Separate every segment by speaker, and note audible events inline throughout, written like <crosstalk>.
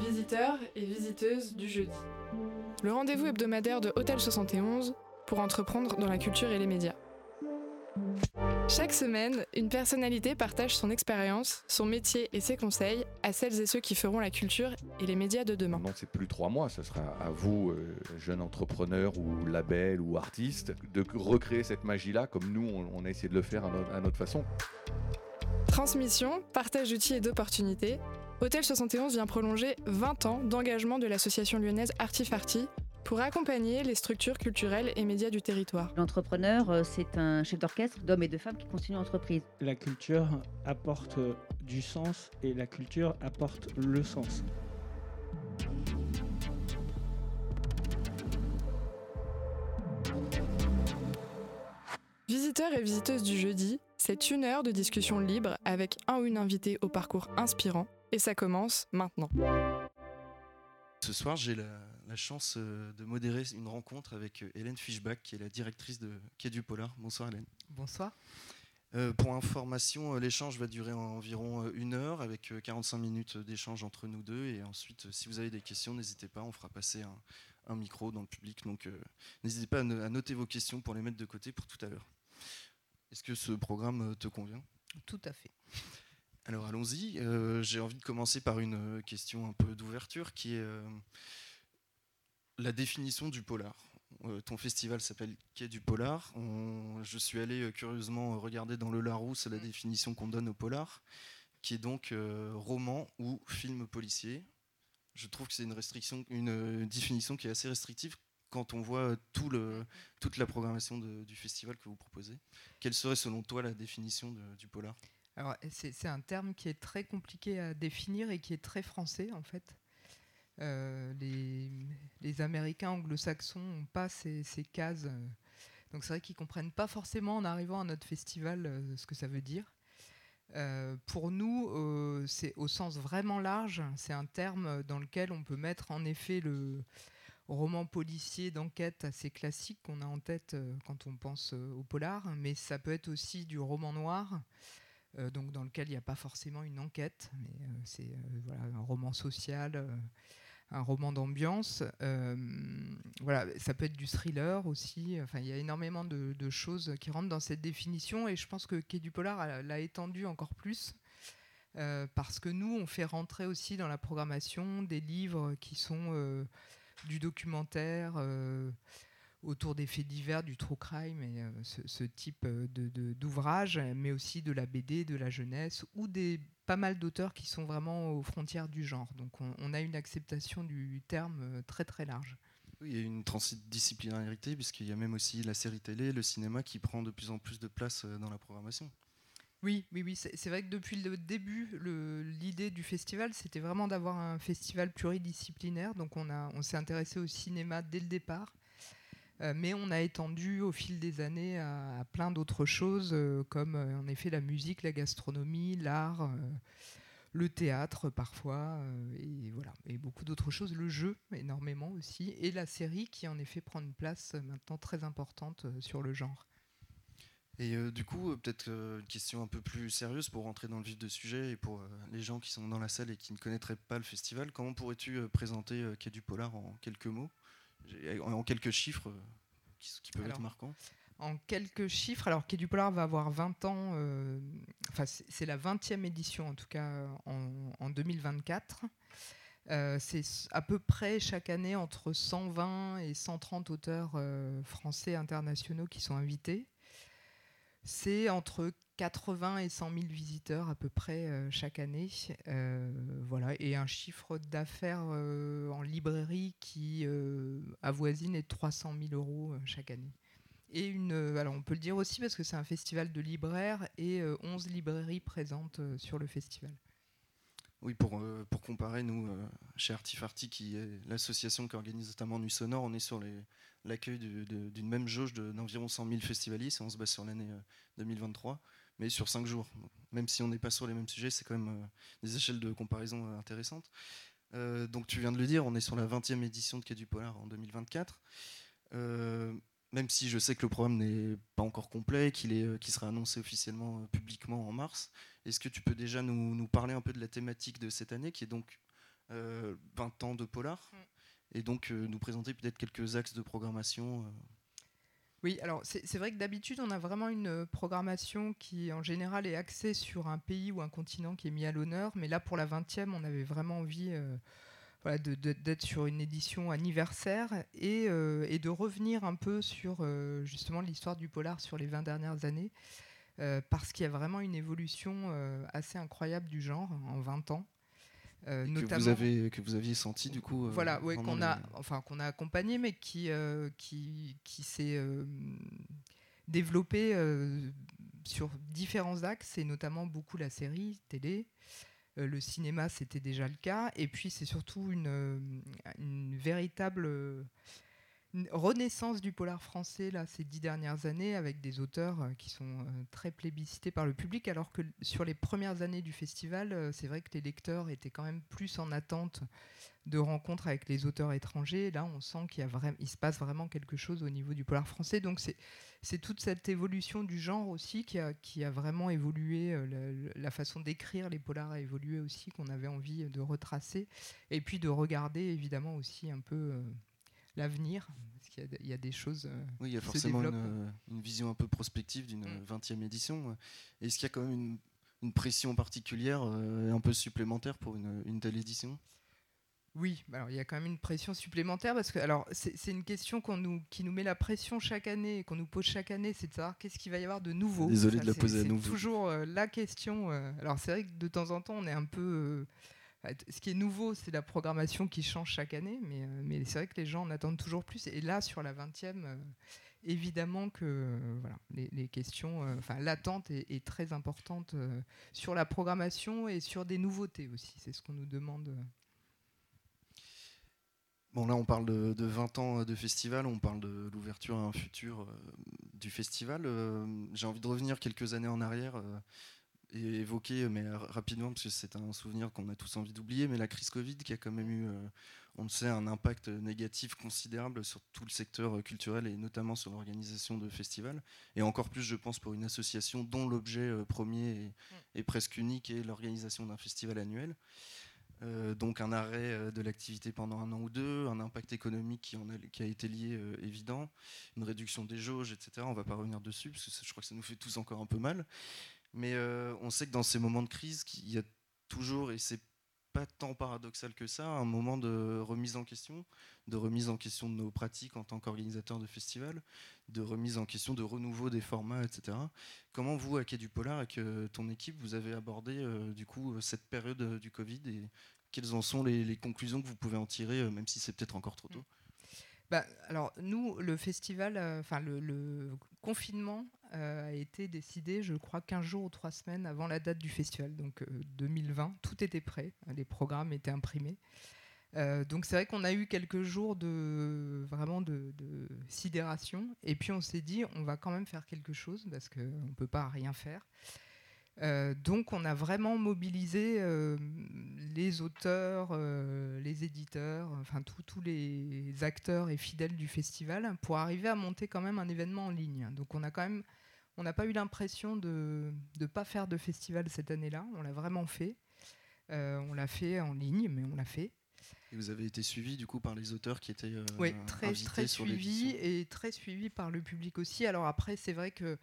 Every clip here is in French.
Speaker 1: Visiteurs et visiteuses du jeudi. Le rendez-vous hebdomadaire de Hôtel 71 pour entreprendre dans la culture et les médias. Chaque semaine, une personnalité partage son expérience, son métier et ses conseils à celles et ceux qui feront la culture et les médias de demain.
Speaker 2: Donc c'est plus trois mois, ce sera à vous, euh, jeunes entrepreneurs ou labels ou artistes, de recréer cette magie-là comme nous, on, a essayé de le faire à notre, façon.
Speaker 1: Transmission, partage d'outils et d'opportunités. Hôtel 71 vient prolonger 20 ans d'engagement de l'association lyonnaise Artifarty pour accompagner les structures culturelles et médias du territoire.
Speaker 3: L'entrepreneur, euh, c'est un chef d'orchestre d'hommes et de femmes qui continuent l'entreprise.
Speaker 4: La culture apporte du sens et la culture apporte le sens.
Speaker 1: Visiteurs et visiteuses du jeudi, c'est une heure de discussion libre avec un ou une invitée au parcours inspirant et ça commence maintenant.
Speaker 5: Ce soir, j'ai la, chance euh, de modérer une rencontre avec euh, Hélène Fischbach, qui est la directrice de Quai du Polar. Bonsoir Hélène.
Speaker 6: Bonsoir.
Speaker 5: Euh, pour information, l'échange va durer environ une heure avec 45 minutes d'échange entre nous deux. Et ensuite, si vous avez des questions, n'hésitez pas, on fera passer un, micro dans le public. Donc n'hésitez pas à, noter vos questions pour les mettre de côté pour tout à l'heure. Est-ce que ce programme te convient?
Speaker 6: Tout à fait.
Speaker 5: Alors allons-y. Euh, j'ai envie de commencer par une euh, question un peu d'ouverture qui est euh, la définition du polar. ton festival s'appelle Quai du Polar. je suis allé curieusement regarder dans le Larousse la définition qu'on donne au polar, qui est donc roman ou film policier. Je trouve que c'est une, restriction, une définition qui est assez restrictive quand on voit tout le, toute la programmation du festival que vous proposez. Quelle serait selon toi la définition du polar?
Speaker 6: Alors, c'est un terme qui est très compliqué à définir et qui est très français, en fait. Euh, les, Américains anglo-saxons n'ont pas ces, cases. donc, c'est vrai qu'ils ne comprennent pas forcément en arrivant à notre festival euh, ce que ça veut dire. Euh, pour nous, c'est au sens vraiment large. C'est un terme dans lequel on peut mettre en effet le roman policier d'enquête assez classique qu'on a en tête quand on pense au polar, mais ça peut être aussi du roman noir. Euh, donc dans lequel il n'y a pas forcément une enquête, mais euh, c'est euh, un roman social, un roman d'ambiance. voilà, ça peut être du thriller aussi. Enfin, il y a énormément de, choses qui rentrent dans cette définition, et je pense que Quai du Polar l'a étendu encore plus. parce que nous, on fait rentrer aussi dans la programmation des livres qui sont du documentaire, autour des faits divers, du true crime et euh, ce, type euh, d'ouvrage, mais aussi de la BD, de la jeunesse ou des pas mal d'auteurs qui sont vraiment aux frontières du genre. Donc on, a une acceptation du terme euh, très très large.
Speaker 5: Oui, il y a une transdisciplinarité puisqu'il y a même aussi la série télé, le cinéma qui prend de plus en plus de place dans la programmation.
Speaker 6: Oui, oui, oui. C'est vrai que depuis le début, l'idée du festival, c'était vraiment d'avoir un festival pluridisciplinaire. Donc on, on s'est intéressé au cinéma dès le départ. Euh, mais on a étendu au fil des années à, plein d'autres choses, euh, comme euh, en effet la musique, la gastronomie, l'art, le théâtre parfois, et voilà, et beaucoup d'autres choses, le jeu énormément aussi, et la série qui en effet prend une place maintenant très importante sur le genre.
Speaker 5: Et du coup, peut-être une question un peu plus sérieuse pour rentrer dans le vif du sujet et pour les gens qui sont dans la salle et qui ne connaîtraient pas le festival, comment pourrais-tu présenter Quai du Polar en quelques mots? En quelques chiffres euh, qui, peuvent être marquants
Speaker 6: en quelques chiffres, alors Quai du Polar va avoir 20 ans, euh, enfin c'est la 20e édition en tout cas en, 2024. Euh, c'est à peu près chaque année entre 120 et 130 auteurs français internationaux qui sont invités. C'est entre 80 et 100 000 visiteurs à peu près euh, chaque année. Euh, voilà, et un chiffre d'affaires euh, en librairie qui avoisine les 300 000 euros chaque année. Et une, alors on peut le dire aussi parce que c'est un festival de libraires et 11 librairies présentes sur le festival.
Speaker 5: Oui, pour, pour comparer, nous, chez Artifarty, qui est l'association qui organise notamment Nuit Sonore, on est sur l'accueil d'une même jauge d'environ 100 000 festivalistes et on se base sur l'année 2023 mais sur cinq jours. Même si on n'est pas sur les mêmes sujets, c'est quand même euh, des échelles de comparaison euh, intéressantes. Euh, donc tu viens de le dire, on est sur la 20e édition de Quai du Polar en 2024. même si je sais que le programme n'est pas encore complet, qu'il est, sera annoncé officiellement publiquement en mars, est-ce que tu peux déjà nous, nous, parler un peu de la thématique de cette année, qui est donc 20 ans de polar?
Speaker 6: Mm.
Speaker 5: Et donc nous présenter peut-être quelques axes de programmation.
Speaker 6: Oui, alors c'est vrai que d'habitude, on a vraiment une programmation qui, en général, est axée sur un pays ou un continent qui est mis à l'honneur. Mais là, pour la 20e, on avait vraiment envie voilà, d'être sur une édition anniversaire et, euh, de revenir un peu sur euh, justement l'histoire du polar sur les 20 dernières années, euh, parce qu'il y a vraiment une évolution assez incroyable du genre en 20 ans.
Speaker 5: Notamment, que, vous avez, que vous aviez senti du coup
Speaker 6: voilà ouais, qu'on a enfin qu'on a accompagné mais qui qui, qui s'est développé sur différents axes. Et notamment beaucoup la série télé. Euh, le cinéma, c'était déjà le cas. Et puis, c'est surtout une, euh, véritable euh, renaissance du polar français là, ces dix dernières années, avec des auteurs qui sont très plébiscités par le public, alors que sur les premières années du festival, c'est vrai que les lecteurs étaient quand même plus en attente de rencontres avec les auteurs étrangers. Là, on sent qu'il il se passe vraiment quelque chose au niveau du polar français. Donc, c'est toute cette évolution du genre aussi qui a, qui a vraiment évolué, euh, la, façon d'écrire les polars a évolué aussi, qu'on avait envie de retracer, et puis de regarder évidemment aussi un peu euh, l'avenir, parce qu'il y, a des choses. Euh,
Speaker 5: oui, il y a forcément une, vision un peu prospective d'une 20e mm. édition. Est-ce qu'il y a quand même une, pression particulière, un peu supplémentaire pour une, une telle édition?
Speaker 6: Oui, alors il y a quand même une pression supplémentaire parce que alors c'est une question qu'on nous, qui nous met la pression chaque année et qu'on nous pose chaque année, c'est de savoir qu'est-ce qu'il va y avoir de nouveau.
Speaker 5: Désolé de la poser à
Speaker 6: nouveau. C'est toujours euh, la question. Euh, alors c'est vrai que de temps en temps on est un peu. Euh, ce qui est nouveau, c'est la programmation qui change chaque année, mais, mais c'est vrai que les gens en attendent toujours plus. Et là, sur la 20e, évidemment que voilà, les, questions, enfin l'attente est, très importante sur la programmation et sur des nouveautés aussi. C'est ce qu'on nous demande.
Speaker 5: Bon, là, on parle de, 20 ans de festival, on parle de l'ouverture à un futur euh, du festival. Euh, j'ai envie de revenir quelques années en arrière euh, évoquer, mais rapidement, parce que c'est un souvenir qu'on a tous envie d'oublier, mais la crise Covid qui a quand même eu, on le sait, un impact négatif considérable sur tout le secteur culturel et notamment sur l'organisation de festivals. Et encore plus, je pense, pour une association dont l'objet premier est, est, presque unique est l'organisation d'un festival annuel. Euh, donc un arrêt euh, de l'activité pendant un an ou deux, un impact économique qui, en a, qui a été lié euh, évident, une réduction des jauges, etc. On ne va pas revenir dessus, parce que je crois que ça nous fait tous encore un peu mal. Mais on sait que dans ces moments de crise, il y a toujours, et c'est pas tant paradoxal que ça, un moment de remise en question, de remise en question de nos pratiques en tant qu'organisateur de festival, de remise en question de renouveau des formats, etc. Comment vous, à Quai du Polar, avec ton équipe, vous avez abordé du coup cette période du Covid et quelles en sont les, conclusions que vous pouvez en tirer, euh, même si c'est peut-être encore trop tôt?
Speaker 6: Bah, alors nous, le festival, euh, enfin le, confinement euh, a été décidé, je crois, 15 jours ou 3 semaines avant la date du festival, donc 2020. Tout était prêt, les programmes étaient imprimés. donc c'est vrai qu'on a eu quelques jours de vraiment de, de sidération, et puis on s'est dit on va quand même faire quelque chose parce qu'on ne peut pas rien faire. Euh, donc on a vraiment mobilisé euh, les auteurs, euh, les éditeurs, enfin tous les acteurs et fidèles du festival pour arriver à monter quand même un événement en ligne. Donc on a quand même, on n'a pas eu l'impression de ne pas faire de festival cette année-là. On l'a vraiment fait. on l'a fait en ligne, mais on l'a fait.
Speaker 5: Et vous avez été suivi du coup par les auteurs qui étaient
Speaker 6: oui, très très suivi et très suivi par le public aussi. Alors après, c'est vrai que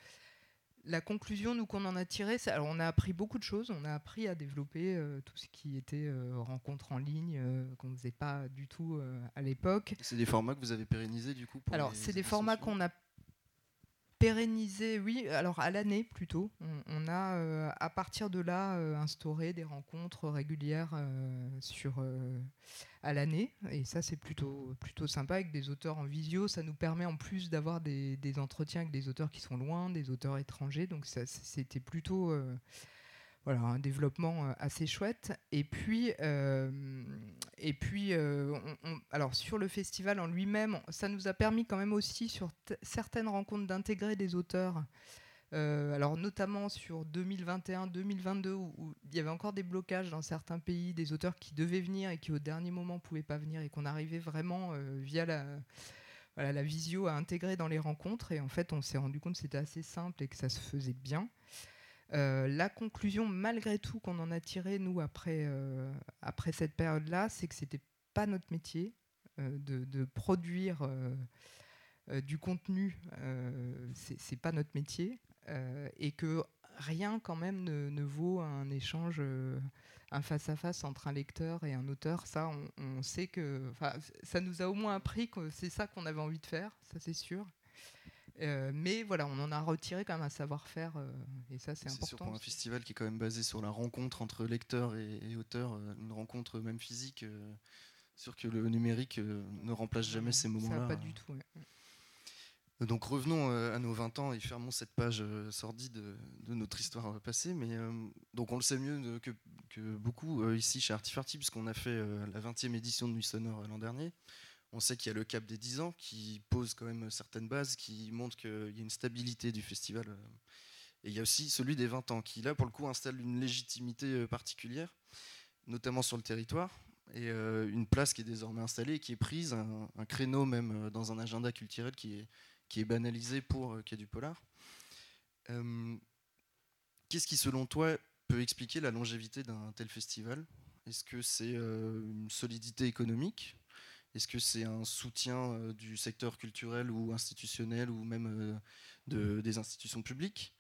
Speaker 6: la conclusion, nous, qu'on en a tiré, alors on a appris beaucoup de choses. On a appris à développer euh, tout ce qui était euh, rencontres en ligne, euh, qu'on ne faisait pas du tout à l'époque.
Speaker 5: C'est des formats que vous avez pérennisés, du coup
Speaker 6: Alors, c'est des formats qu'on a pérennisés, oui, alors à l'année plutôt. On, a, à partir de là, instauré des rencontres régulières sur à l'année. Et ça, c'est plutôt, plutôt sympa avec des auteurs en visio. Ça nous permet en plus d'avoir des, entretiens avec des auteurs qui sont loin, des auteurs étrangers. Donc c'était plutôt euh, voilà, un développement euh, assez chouette. Et puis, euh, et puis alors sur le festival en lui-même, ça nous a permis quand même aussi sur certaines rencontres d'intégrer des auteurs. Euh, alors notamment sur 2021-2022 où, il y avait encore des blocages dans certains pays, des auteurs qui devaient venir et qui au dernier moment pouvaient pas venir et qu'on arrivait vraiment euh, via la, la visio à intégrer dans les rencontres. Et en fait, on s'est rendu compte que c'était assez simple et que ça se faisait bien. La conclusion, malgré tout, qu'on en a tiré, nous, après, après cette période-là, c'est que c'était pas notre métier de, de, produire du contenu, c'est pas notre métier, et que rien quand même ne, vaut un échange, euh, un face-à-face entre un lecteur et un auteur. Ça, on, sait que. Ça nous a au moins appris que c'est ça qu'on avait envie de faire, ça c'est sûr. Euh, mais voilà, on en a retiré quand même un savoir-faire, euh, et ça c'est important.
Speaker 5: C'est sûr pour un festival qui est quand même basé sur la rencontre entre lecteur et, auteur, une rencontre même physique, sûr que le numérique ne remplace jamais ces moments-là.
Speaker 6: Pas du tout.
Speaker 5: Donc revenons euh, à nos 20 ans et fermons cette page euh, sordide de, notre histoire passée. Mais euh, donc on le sait mieux que, beaucoup ici chez Artifarty, puisqu'on a fait la 20e édition de Nuit Sonore l'an dernier. On sait qu'il y a le cap des 10 ans qui pose quand même certaines bases, qui montre qu'il y a une stabilité du festival. Et il y a aussi celui des 20 ans, qui là pour le coup installe une légitimité particulière, notamment sur le territoire, et une place qui est désormais installée, qui est prise, un créneau même dans un agenda culturel qui est banalisé pour euh, qu'il y ait du polar. Euh, qu'est-ce qui, selon toi, peut expliquer la longévité d'un tel festival? Est-ce que c'est euh, une solidité économique? Est-ce que c'est un soutien du secteur culturel ou institutionnel ou même de, des institutions publiques?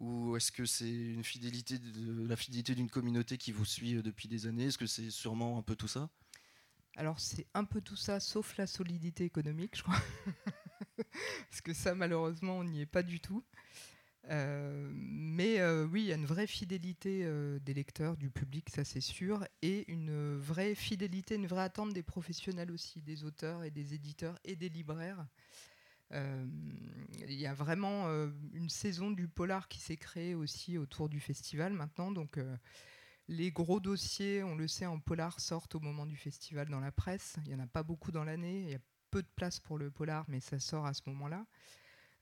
Speaker 5: Ou est-ce que c'est une fidélité de, la fidélité d'une communauté qui vous suit depuis des années? Est-ce que c'est sûrement un peu tout ça?
Speaker 6: Alors c'est un peu tout ça, sauf la solidité économique, je crois. <laughs> Parce que ça, malheureusement, on n'y est pas du tout. Euh, mais euh, oui, il y a une vraie fidélité euh, des lecteurs, du public, ça c'est sûr, et une vraie fidélité, une vraie attente des professionnels aussi, des auteurs et des éditeurs et des libraires. Il y a vraiment une saison du polar qui s'est créée aussi autour du festival maintenant. Donc les gros dossiers, on le sait, en polar sortent au moment du festival dans la presse. Il n'y en a pas beaucoup dans l'année. Il y a peu de place pour le polar, mais ça sort à ce moment-là.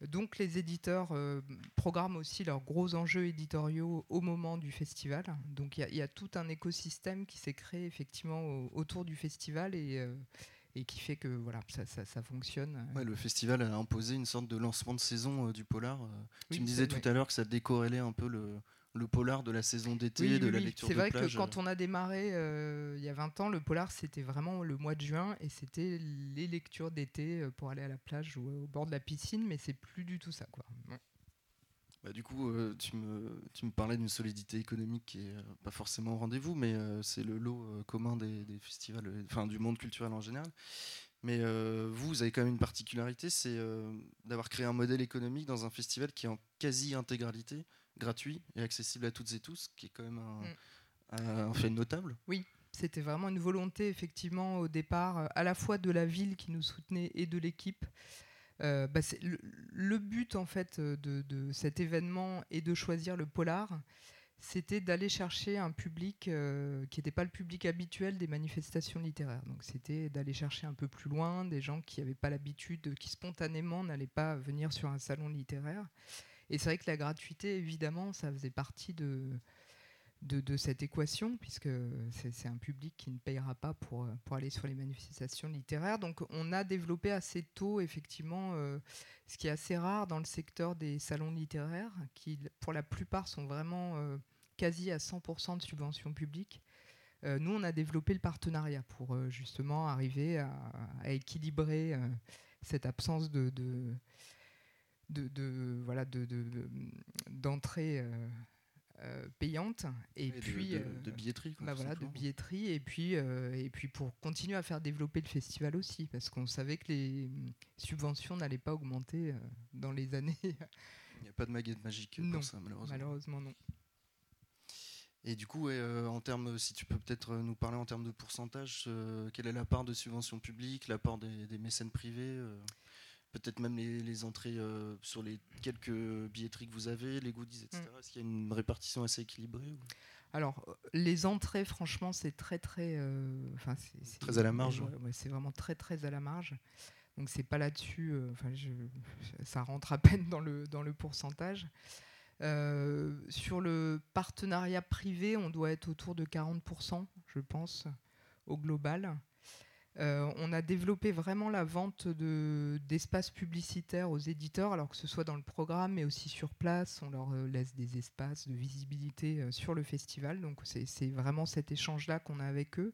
Speaker 6: Donc les éditeurs euh, programment aussi leurs gros enjeux éditoriaux au moment du festival. Donc il y, a tout un écosystème qui s'est créé effectivement autour du festival et, euh, et, qui fait que voilà, ça, ça, fonctionne.
Speaker 5: Ouais, le festival a imposé une sorte de lancement de saison euh, du polar. tu me disais tout à l'heure que ça décorrélait un peu le, le polar de la saison d'été, de la lecture
Speaker 6: de plage. C'est vrai que quand on a démarré euh, il y a 20 ans, le polar c'était vraiment le mois de juin et c'était les lectures d'été euh, pour aller à la plage ou au bord de la piscine, mais c'est plus du tout ça quoi.
Speaker 5: Bah, du coup, euh, tu, me, tu me parlais d'une solidité économique qui est pas forcément au rendez-vous, mais c'est le lot commun des, des festivals, enfin du monde culturel en général. Mais vous, vous avez quand même une particularité, c'est d'avoir créé un modèle économique dans un festival qui est en quasi-intégralité gratuit et accessible à toutes et tous, qui est quand même un, mm. fait notable.
Speaker 6: Oui, c'était vraiment une volonté, effectivement, au départ, euh, à la fois de la ville qui nous soutenait et de l'équipe. Euh, bah, le, but, en fait, euh, de, cet événement et de choisir le polar, c'était d'aller chercher un public qui n'était pas le public habituel des manifestations littéraires. Donc c'était d'aller chercher un peu plus loin, des gens qui n'avaient pas l'habitude, qui spontanément n'allaient pas venir sur un salon littéraire. Et c'est vrai que la gratuité, évidemment, ça faisait partie de, cette équation, puisque c'est un public qui ne payera pas pour, pour aller sur les manifestations littéraires. Donc on a développé assez tôt, effectivement, euh, ce qui est assez rare dans le secteur des salons littéraires, qui pour la plupart sont vraiment euh, quasi à 100% de subventions publiques. Euh, nous, on a développé le partenariat pour justement arriver à, équilibrer cette absence de, voilà de, d'entrée euh, euh, payante. Et, puis
Speaker 5: de, euh, billetterie
Speaker 6: bah voilà de billetterie. Et puis et puis pour continuer à faire développer le festival aussi parce qu'on savait que les subventions n'allaient pas augmenter dans les années. <laughs>
Speaker 5: Il n'y a pas de maguette magique
Speaker 6: non,
Speaker 5: pour ça malheureusement.
Speaker 6: malheureusement non.
Speaker 5: Et du coup, en termes, si tu peux peut-être nous parler en termes de pourcentage, quelle est la part de subventions publiques, la part des, des mécènes privés peut-être même les, entrées euh, sur les quelques billetteries que vous avez, les goodies, etc. Mm. Est-ce qu'il y a une répartition assez équilibrée
Speaker 6: Alors, euh, les entrées, franchement, c'est très, très. Euh,
Speaker 5: c'est, très à la marge.
Speaker 6: c'est vraiment très, très à la marge. Donc, c'est pas là-dessus. Enfin, ça rentre à peine dans le, dans le pourcentage. sur le partenariat privé, on doit être autour de 40%, je pense, au global. Euh, on a développé vraiment la vente de- d'espaces publicitaires aux éditeurs, alors que ce soit dans le programme, mais aussi sur place. On leur euh, laisse des espaces de visibilité euh, sur le festival. Donc c'est vraiment cet échange-là qu'on a avec eux.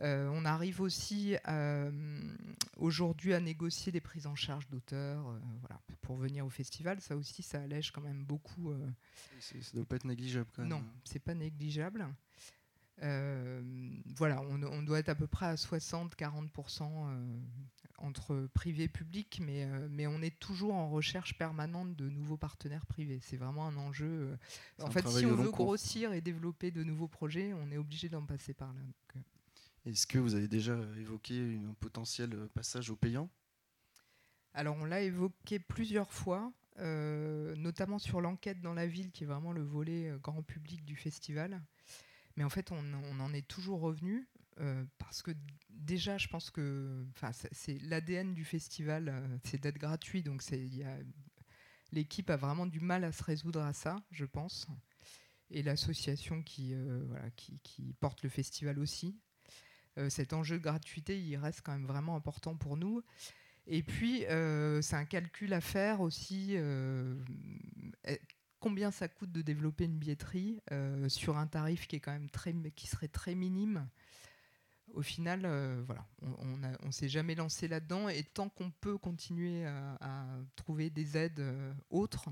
Speaker 6: Euh, on arrive aussi euh, aujourd'hui à négocier des prises en charge d'auteurs euh, voilà, pour venir au festival. Ça aussi, ça allège quand même beaucoup.
Speaker 5: Ça doit pas être négligeable quand même.
Speaker 6: non, c'est pas négligeable. Euh, voilà, on, on doit être à peu près à 60-40% euh, entre privé et public, mais, euh, mais on est toujours en recherche permanente de nouveaux partenaires privés. C'est vraiment un enjeu. En
Speaker 5: un
Speaker 6: fait, si on veut
Speaker 5: cours.
Speaker 6: grossir et développer de nouveaux projets, on est obligé d'en passer par là.
Speaker 5: Est-ce que vous avez déjà évoqué une- un potentiel passage au payant
Speaker 6: Alors, on l'a évoqué plusieurs fois, euh, notamment sur l'enquête dans la ville, qui est vraiment le volet grand public du festival. Mais en fait, on, en est toujours revenu euh, parce que déjà, je pense que c'est- l'ADN du festival, euh, c'est d'être gratuit. Donc, l'équipe a vraiment du mal à se résoudre à ça, je pense. Et l'association qui, euh, qui, porte le festival aussi. Cet enjeu de gratuité, il reste quand même vraiment important pour nous. Et puis, c'est un calcul à faire aussi. Combien ça coûte de développer une billetterie euh, sur un tarif qui est quand même très, qui serait très minime. Au final, euh, voilà, on ne s'est jamais lancé là-dedans. Et tant qu'on peut continuer à, à trouver des aides euh, autres,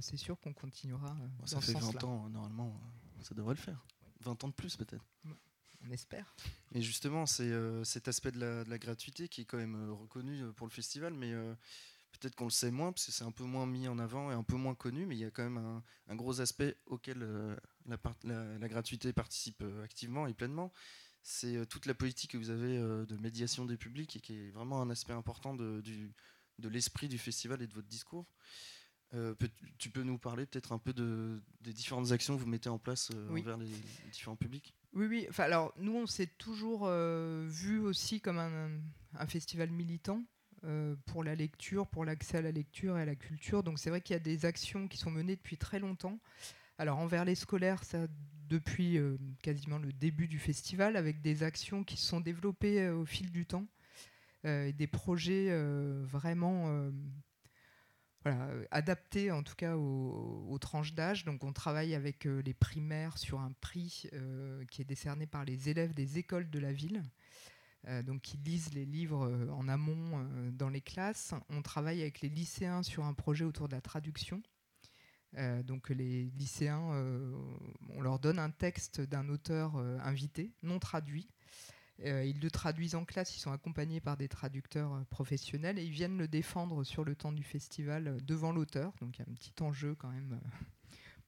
Speaker 6: c'est sûr qu'on continuera
Speaker 5: Bon, Ça
Speaker 6: dans
Speaker 5: fait
Speaker 6: ce
Speaker 5: 20
Speaker 6: sens-là.
Speaker 5: ans, normalement, ça devrait le faire. 20 ans de plus peut-être.
Speaker 6: On espère.
Speaker 5: Et justement, c'est cet aspect de la, de la gratuité qui est quand même reconnu pour le festival, mais peut-être qu'on le sait moins, parce que c'est un peu moins mis en avant et un peu moins connu, mais il y a quand même un, un gros aspect auquel euh, la, part- la- la gratuité participe euh, activement et pleinement. C'est euh, toute la politique que vous avez de médiation des publics et qui est vraiment un aspect important de, l'esprit du festival et de votre discours. Euh, peux- tu peux nous parler peut-être un peu de, des différentes actions que vous mettez en place euh,
Speaker 6: Oui.
Speaker 5: envers les, les différents publics?
Speaker 6: Oui, oui. Enfin, alors, nous, on s'est toujours euh, vu aussi comme un, un festival militant pour la lecture, pour l'accès à la lecture et à la culture. Donc, c'est vrai qu'il y a des actions qui sont menées depuis très longtemps. Alors, envers les scolaires, ça depuis euh, quasiment le début du festival, avec des actions qui se sont développées euh, au fil du temps, euh, et des projets euh, vraiment euh, euh, adaptés en tout cas aux, aux tranches d'âge. Donc on travaille avec euh, les primaires sur un prix euh, qui est décerné par les élèves des écoles de la ville. Euh, donc qui lisent les livres euh, en amont euh, dans les classes. On travaille avec les lycéens sur un projet autour de la traduction. Euh, donc les lycéens, euh, on leur donne un texte d'un auteur euh, invité, non traduit. Ils le traduisent en classe, ils sont accompagnés par des traducteurs professionnels et ils viennent le défendre sur le temps du festival devant l'auteur. Donc il y a un petit enjeu quand même euh,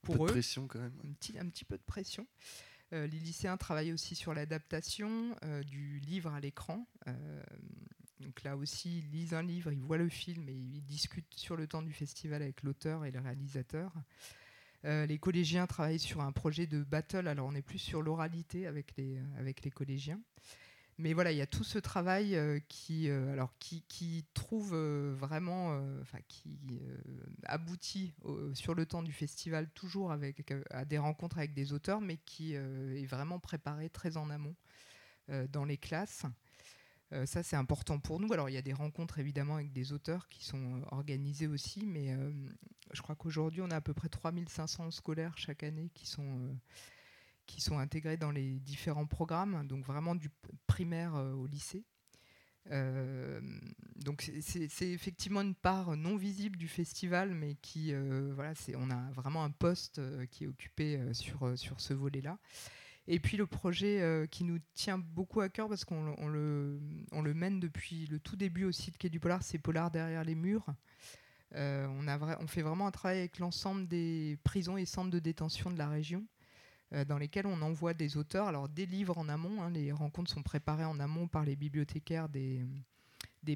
Speaker 5: Peu
Speaker 6: pour
Speaker 5: de
Speaker 6: eux
Speaker 5: pression quand même.
Speaker 6: un petit, un petit peu de pression. Euh, les lycéens travaillent aussi sur l'adaptation euh, du livre à l'écran. Euh, donc là aussi, ils lisent un livre, ils voient le film et ils discutent sur le temps du festival avec l'auteur et le réalisateur. Les collégiens travaillent sur un projet de battle, alors on est plus sur l'oralité avec les, avec les collégiens. Mais voilà, il y a tout ce travail euh, qui, euh, alors qui, trouve euh, vraiment, enfin qui aboutit sur le temps du festival, toujours avec à des rencontres avec des auteurs, mais qui est vraiment préparé très en amont dans les classes. Ça, c'est important pour nous. Alors, il y a des rencontres évidemment avec des auteurs qui sont organisées aussi, mais je crois qu'aujourd'hui, on a à peu près 3500 scolaires chaque année qui sont, qui sont intégrés dans les différents programmes, donc vraiment du primaire euh, au lycée. Euh, donc c'est- effectivement une part non visible du festival, mais qui euh, voilà, on a vraiment un poste qui est occupé sur sur ce volet-là. Et puis le projet qui nous tient beaucoup à cœur parce qu'on le- on le, mène depuis le tout début aussi de Quai du Polar, c'est Polar derrière les murs. On, a on fait vraiment un travail avec l'ensemble des prisons et centres de détention de la région dans lesquels on envoie des auteurs, alors des livres en amont, hein, les rencontres sont préparées en amont par les bibliothécaires des,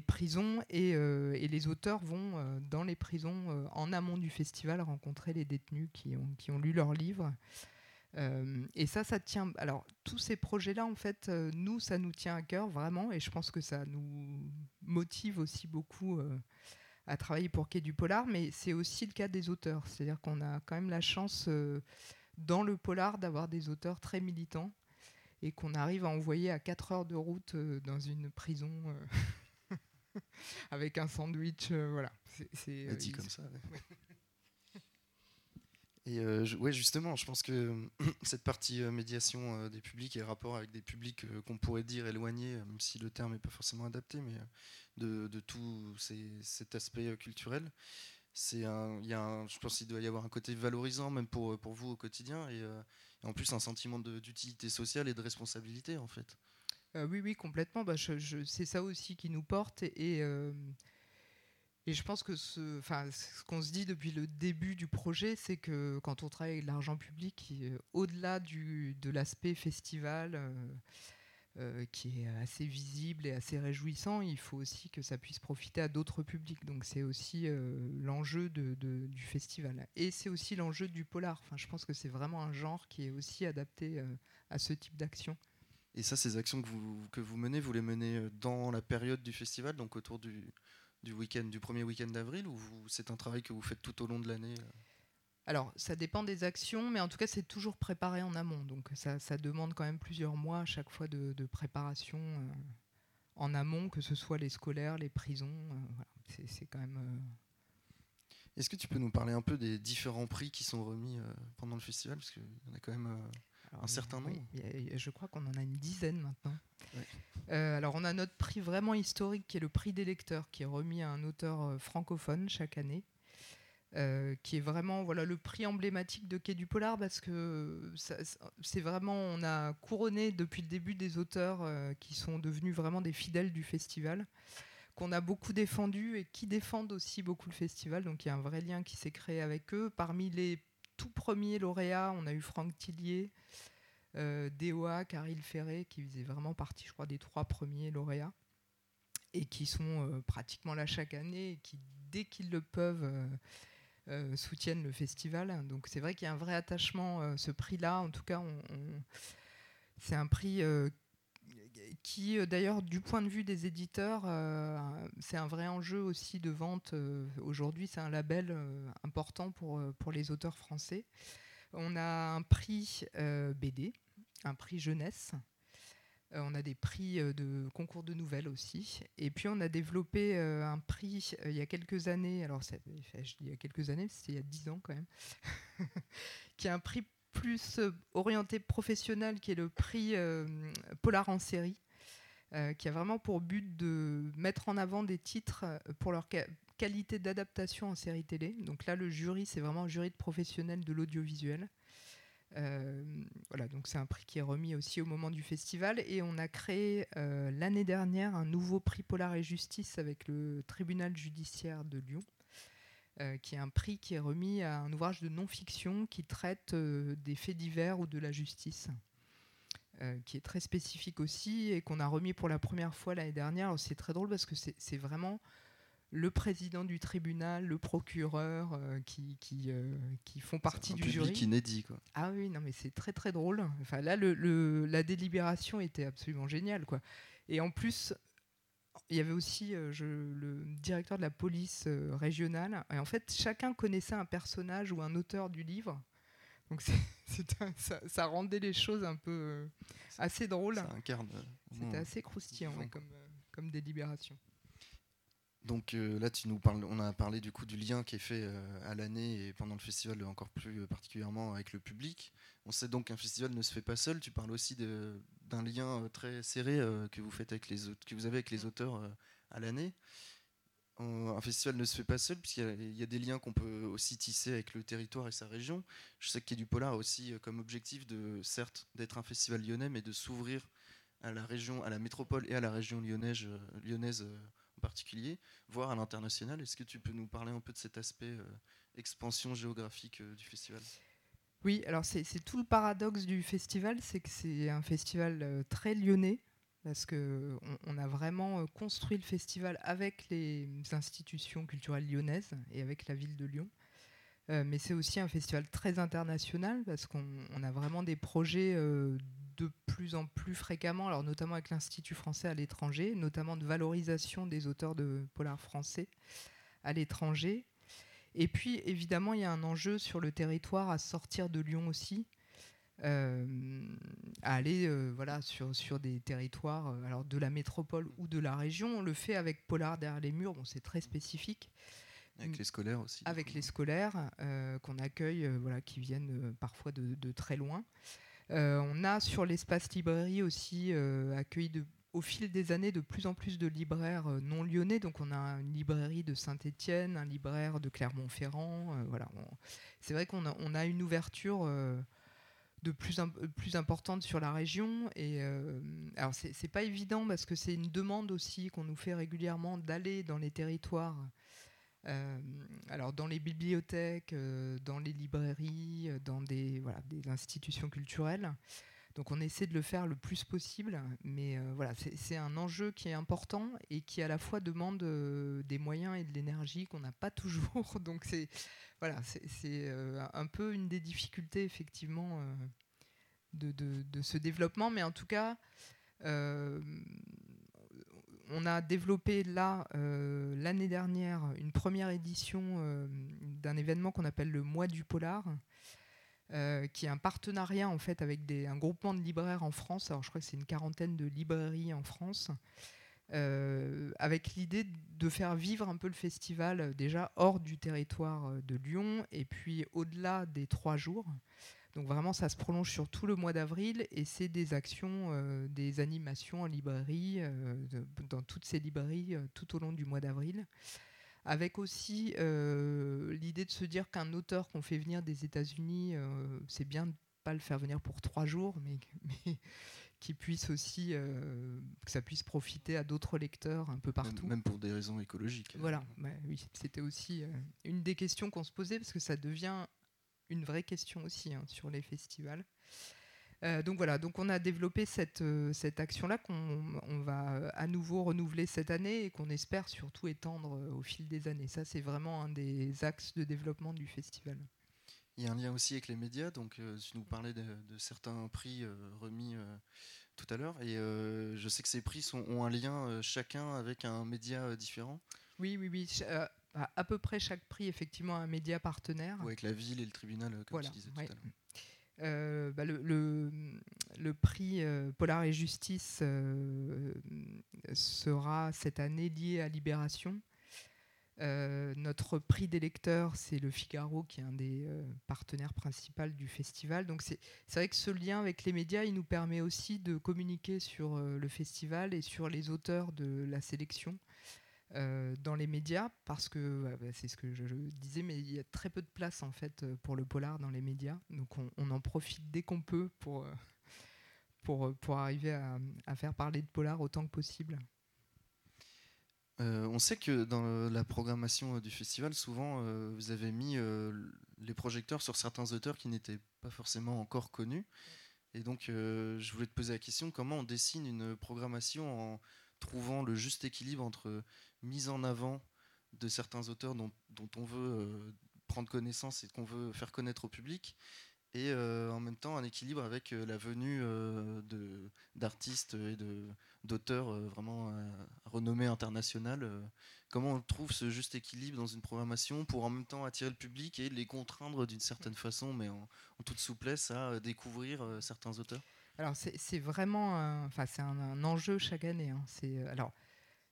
Speaker 6: prisons et, euh, et les auteurs vont euh, dans les prisons euh, en amont du festival rencontrer les détenus qui ont, qui ont lu leurs livres. Euh, et ça, ça tient. Alors, tous ces projets-là, en fait, euh, nous, ça nous tient à cœur vraiment, et je pense que ça nous motive aussi beaucoup euh, à travailler pour Quai du Polar, mais c'est aussi le cas des auteurs. C'est-à-dire qu'on a quand même la chance, euh, dans le polar, d'avoir des auteurs très militants et qu'on arrive à envoyer à 4 heures de route euh, dans une prison euh, <laughs> avec un sandwich. euh, voilà. C'est- euh,
Speaker 5: dit comme <laughs> ça. ouais. Et euh, je- ouais, justement, je pense que <clears throat> cette partie euh, médiation euh, des publics et rapport avec des publics qu'on pourrait dire éloignés, même si le terme n'est pas forcément adapté, mais de, de tout ces- cet aspect culturel, c'est y a je pense qu'il doit y avoir un côté valorisant même pour, pour vous au quotidien et, euh, en plus un sentiment d'utilité sociale et de responsabilité en fait.
Speaker 6: Euh, oui, oui, complètement. Bah, c'est ça aussi qui nous porte. Et, et, euh, je pense que ce, ce qu'on se dit depuis le début du projet, c'est que quand on travaille avec l'argent public, au-delà de l'aspect festival, euh, qui est assez visible et assez réjouissant, il faut aussi que ça puisse profiter à d'autres publics. Donc c'est aussi euh, l'enjeu du festival. Et c'est aussi l'enjeu du polar. Enfin, je pense que c'est vraiment un genre qui est aussi adapté euh, à ce type d'action.
Speaker 5: Et ça, ces actions que vous, que vous menez, vous les menez dans la période du festival, donc autour du, du week-end, du premier week-end d'avril, ou c'est un travail que vous faites tout au long de l'année
Speaker 6: Alors, ça dépend des actions, mais en tout cas, c'est toujours préparé en amont. Donc, ça, ça demande quand même plusieurs mois à chaque fois de, de préparation euh, en amont, que ce soit les scolaires, les prisons. euh, voilà. C'est- quand même. euh,
Speaker 5: Est-ce que tu peux nous parler un peu des différents prix qui sont remis pendant le festival? Parce qu'il y en a quand même.
Speaker 6: alors,
Speaker 5: Un certain nombre.
Speaker 6: je crois qu'on en a une dizaine maintenant.
Speaker 5: Ouais.
Speaker 6: Alors, on a notre prix vraiment historique qui est le prix des lecteurs, qui est remis à un auteur francophone chaque année. Euh, qui est vraiment voilà le prix emblématique de Quai du Polar parce que ça- c'est vraiment on a couronné depuis le début des auteurs euh, qui sont devenus vraiment des fidèles du festival qu'on a beaucoup défendus et qui défendent aussi beaucoup le festival. Donc il y a un vrai lien qui s'est créé avec eux. Parmi les tout premiers lauréats on a eu Franck Tillier euh, DOA, Caril Ferré, qui faisait vraiment partie, je crois, des trois premiers lauréats, et qui sont euh, pratiquement là chaque année, et qui, dès qu'ils le peuvent, euh, soutiennent le festival. Donc c'est vrai qu'il y a un vrai attachement, euh, ce prix-là, en tout cas, c'est un prix euh, qui, euh, d'ailleurs, du point de vue des éditeurs, c'est un vrai enjeu aussi de vente. Aujourd'hui, c'est un label important pour, pour les auteurs français. On a un prix BD, un prix jeunesse. Euh, on a des prix euh, de concours de nouvelles aussi. Et puis on a développé euh, un prix il y a quelques années, alors je dis il y a quelques années, c'était il y a 10 ans quand même, <laughs> qui est un prix plus orienté professionnel, qui est le prix Polar en série, qui a vraiment pour but de mettre en avant des titres pour leur qualité d'adaptation en série télé. Donc là, le jury, c'est vraiment un jury de professionnels de l'audiovisuel. Euh, voilà, donc c'est un prix qui est remis aussi au moment du festival. Et on a créé euh, l'année dernière un nouveau prix Polar et Justice avec le tribunal judiciaire de Lyon, euh, qui est un prix qui est remis à un ouvrage de non-fiction qui traite des faits divers ou de la justice. qui est très spécifique aussi et qu'on a remis pour la première fois l'année dernière. C'est très drôle parce que c'est vraiment le président du tribunal, le procureur euh, qui, qui, euh, qui font partie
Speaker 5: un
Speaker 6: du
Speaker 5: public
Speaker 6: jury.
Speaker 5: inédit. Quoi.
Speaker 6: Ah oui, non, mais c'est très très drôle. Enfin, là, le, le- la délibération était absolument géniale, quoi. Et en plus, il y avait aussi euh, je- le directeur de la police euh, régionale. Et en fait, chacun connaissait un personnage ou un auteur du livre. Donc, <laughs> un- ça, ça rendait les choses un peu assez drôles.
Speaker 5: Ça incarne.
Speaker 6: C'était assez croustillant ouais,
Speaker 5: quoi.
Speaker 6: comme, comme délibération.
Speaker 5: Donc euh, là, tu nous parles, on a parlé du coup du lien qui est fait euh, à l'année et pendant le festival encore plus euh, particulièrement avec le public. On sait donc qu'un festival ne se fait pas seul. Tu parles aussi d'un lien très serré que vous faites avec les que vous avez avec les auteurs euh, à l'année. Un festival ne se fait pas seul puisqu'il y a- y, des liens qu'on peut aussi tisser avec le territoire et sa région. Je sais du Polar a aussi comme objectif de certes d'être un festival lyonnais, mais de s'ouvrir à la région, à la métropole et à la région lyonnaise, particulier, voire à l'international. Est-ce que tu peux nous parler un peu de cet aspect euh, expansion géographique euh, du festival?
Speaker 6: Oui, alors c'est tout le paradoxe du festival, c'est que c'est un festival euh, très lyonnais, parce que on, a vraiment construit le festival avec les institutions culturelles lyonnaises et avec la ville de Lyon. Mais c'est aussi un festival très international, parce qu'on on a vraiment des projets de plus en plus fréquemment, alors notamment avec l'Institut français à l'étranger, notamment de valorisation des auteurs de polar français à l'étranger. Et puis, évidemment, il y a un enjeu sur le territoire à sortir de Lyon aussi. à aller voilà, sur, sur des territoires alors de la métropole ou de la région. On le fait avec Polar derrière les murs, bon, c'est très spécifique.
Speaker 5: Avec les scolaires aussi.
Speaker 6: Avec les scolaires qu'on accueille, voilà, qui viennent parfois de, de, très loin. On a sur l'espace librairie aussi accueilli de au fil des années de plus en plus de libraires euh, non lyonnais. Donc on a une librairie de Saint-Étienne, un libraire de Clermont-Ferrand. Euh, voilà, c'est vrai qu'on a, une ouverture euh, de plus, plus importante sur la région. Et alors c'est pas évident parce que c'est une demande aussi qu'on nous fait régulièrement d'aller dans les territoires. Alors dans les bibliothèques, dans les librairies, dans des, voilà, des institutions culturelles. Donc on essaie de le faire le plus possible, mais euh, voilà, c'est un enjeu qui est important et qui à la fois demande euh, des moyens et de l'énergie qu'on n'a pas <laughs> toujours. Donc c'est voilà, euh, un peu une des difficultés effectivement de, ce développement, mais en tout cas. On a développé là, l'année dernière, une première édition d'un événement qu'on appelle le Mois du Polar, euh, qui est un partenariat en fait avec un groupement de libraires en France. Alors je crois que c'est une quarantaine de librairies en France, euh, avec l'idée de faire vivre un peu le festival euh, déjà hors du territoire de Lyon et puis au-delà des trois jours. Donc vraiment, ça se prolonge sur tout le mois d'avril et c'est des actions, des animations en librairie, dans toutes ces librairies tout au long du mois d'avril avec aussi euh, l'idée de se dire qu'un auteur qu'on fait venir des États-Unis, euh, c'est bien de pas le faire venir pour trois jours, mais, <laughs> qu'il puisse aussi euh, que ça puisse profiter à d'autres lecteurs un peu partout.
Speaker 5: Même, pour des raisons écologiques.
Speaker 6: Voilà, oui, c'était aussi une des questions qu'on se posait parce que ça devient une vraie question aussi hein, sur les festivals. Euh, donc voilà, donc on a développé cette, euh, cette action-là qu'on on va euh, à nouveau renouveler cette année et qu'on espère surtout étendre au fil des années. Ça, c'est vraiment un des axes de développement du festival.
Speaker 5: Il y a un lien aussi avec les médias, donc tu nous parlais de, certains prix remis tout à l'heure, et je sais que ces prix sont, ont un lien chacun avec un média différent.
Speaker 6: Oui, oui, oui. À peu près chaque prix, effectivement, un média partenaire.
Speaker 5: avec la ville et le tribunal, comme tu disais tout à l'heure.
Speaker 6: Euh, bah, le, le, prix euh, Polar et Justice euh, sera cette année lié à Libération. notre prix des lecteurs, c'est le Figaro, qui est un des partenaires principaux du festival. Donc c'est vrai que ce lien avec les médias, il nous permet aussi de communiquer sur le festival et sur les auteurs de la sélection. Euh, dans les médias parce que bah, c'est ce que je, disais, mais il y a très peu de place en fait euh, pour le polar dans les médias, donc on, en profite dès qu'on peut pour, euh, pour, pour arriver à, faire parler de polar autant que possible.
Speaker 5: on sait que dans la programmation du festival, souvent vous avez mis les projecteurs sur certains auteurs qui n'étaient pas forcément encore connus. Et donc, je voulais te poser la question comment on dessine une programmation en trouvant le juste équilibre entre mise en avant de certains auteurs dont, on veut euh, prendre connaissance et qu'on veut faire connaître au public, et euh, en même temps un équilibre avec euh, la venue d'artistes et d'auteurs vraiment renommés internationales. comment on trouve ce juste équilibre dans une programmation pour en même temps attirer le public et les contraindre d'une certaine façon, mais en, toute souplesse, à découvrir certains auteurs?
Speaker 6: Alors c'est vraiment, c'est un, enjeu chaque année. Hein. C'est alors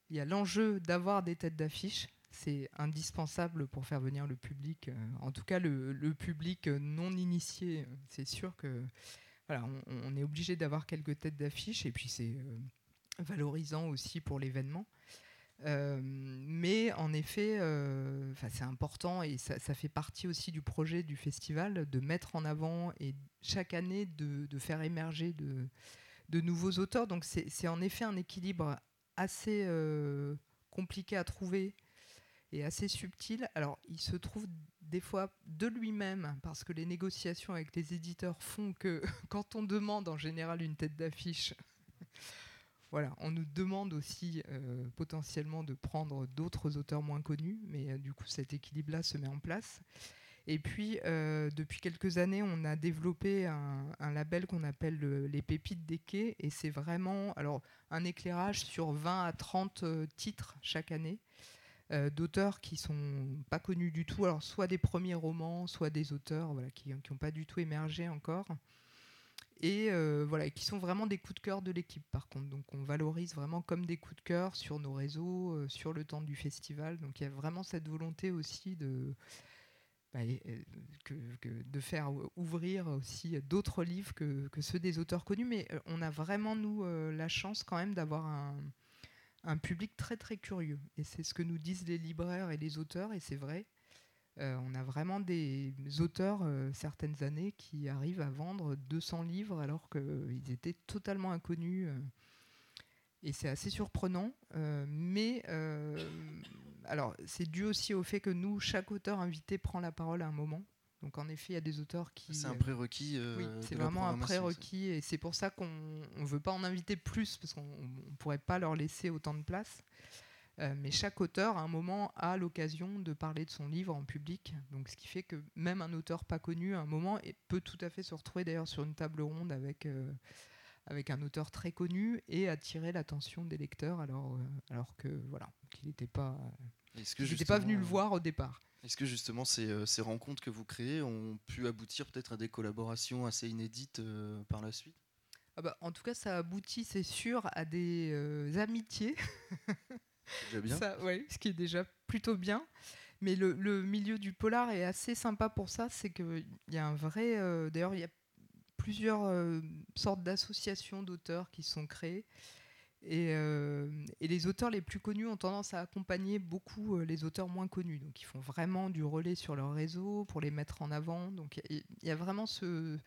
Speaker 6: il y a l'enjeu d'avoir des têtes d'affiche. C'est indispensable pour faire venir le public, euh, en tout cas le, public non initié. C'est sûr que voilà, on, est obligé d'avoir quelques têtes d'affiche et puis c'est euh, valorisant aussi pour l'événement. Euh, mais en effet, c'est important et ça, fait partie aussi du projet du festival de mettre en avant et chaque année de, faire émerger de, de nouveaux auteurs. Donc c'est en effet un équilibre assez euh, compliqué à trouver et assez subtil. Alors, il se trouve des fois de lui-même, parce que les négociations avec les éditeurs font que <laughs> quand on demande en général une tête d'affiche, voilà, on nous demande aussi euh, potentiellement de prendre d'autres auteurs moins connus, mais euh, du coup cet équilibre-là se met en place. Et puis, euh, depuis quelques années, on a développé un, label qu'on appelle les pépites des quais. Et c'est vraiment alors, un éclairage sur 20 à 30 euh, titres chaque année d'auteurs qui sont pas connus du tout. Alors, soit des premiers romans, soit des auteurs voilà, qui n'ont pas du tout émergé encore. Et voilà, qui sont vraiment des coups de cœur de l'équipe par contre. Donc on valorise vraiment comme des coups de cœur sur nos réseaux, sur le temps du festival. Donc il y a vraiment cette volonté aussi de, bah, de faire ouvrir aussi d'autres livres que, ceux des auteurs connus. Mais on a vraiment, nous, la chance quand même d'avoir un, public très très curieux. Et c'est ce que nous disent les libraires et les auteurs, et c'est vrai. Euh, on a vraiment des auteurs, euh, certaines années, qui arrivent à vendre 200 livres alors qu'ils étaient totalement inconnus. Euh. et c'est assez surprenant. mais alors, c'est dû aussi au fait que nous, chaque auteur invité prend la parole à un moment. Donc en effet, il y a des auteurs qui.
Speaker 5: C'est un prérequis.
Speaker 6: oui, c'est vraiment un prérequis et c'est pour ça qu'on ne veut pas en inviter plus parce qu'on ne pourrait pas leur laisser autant de place. Euh, mais chaque auteur, à un moment, a l'occasion de parler de son livre en public. Donc, ce qui fait que même un auteur pas connu, à un moment, peut tout à fait se retrouver d'ailleurs sur une table ronde avec, euh, avec un auteur très connu et attirer l'attention des lecteurs alors, euh, alors que voilà, qu'il n'était pas, pas venu le voir au départ.
Speaker 5: Est-ce que justement ces, ces, rencontres que vous créez ont pu aboutir peut-être à des collaborations assez inédites par la suite?
Speaker 6: Ah bah, En tout cas, ça aboutit, c'est sûr, à des amitiés. <laughs>
Speaker 5: bien.
Speaker 6: Ça, ce qui est déjà plutôt bien. Mais le, milieu du polar est assez sympa pour ça. C'est qu'il y a un vrai. Euh, d'ailleurs, il y a plusieurs euh, sortes d'associations d'auteurs qui sont créées. Et, euh, et, les auteurs les plus connus ont tendance à accompagner beaucoup les auteurs moins connus. Donc ils font vraiment du relais sur leur réseau pour les mettre en avant. Donc il y, a vraiment ce,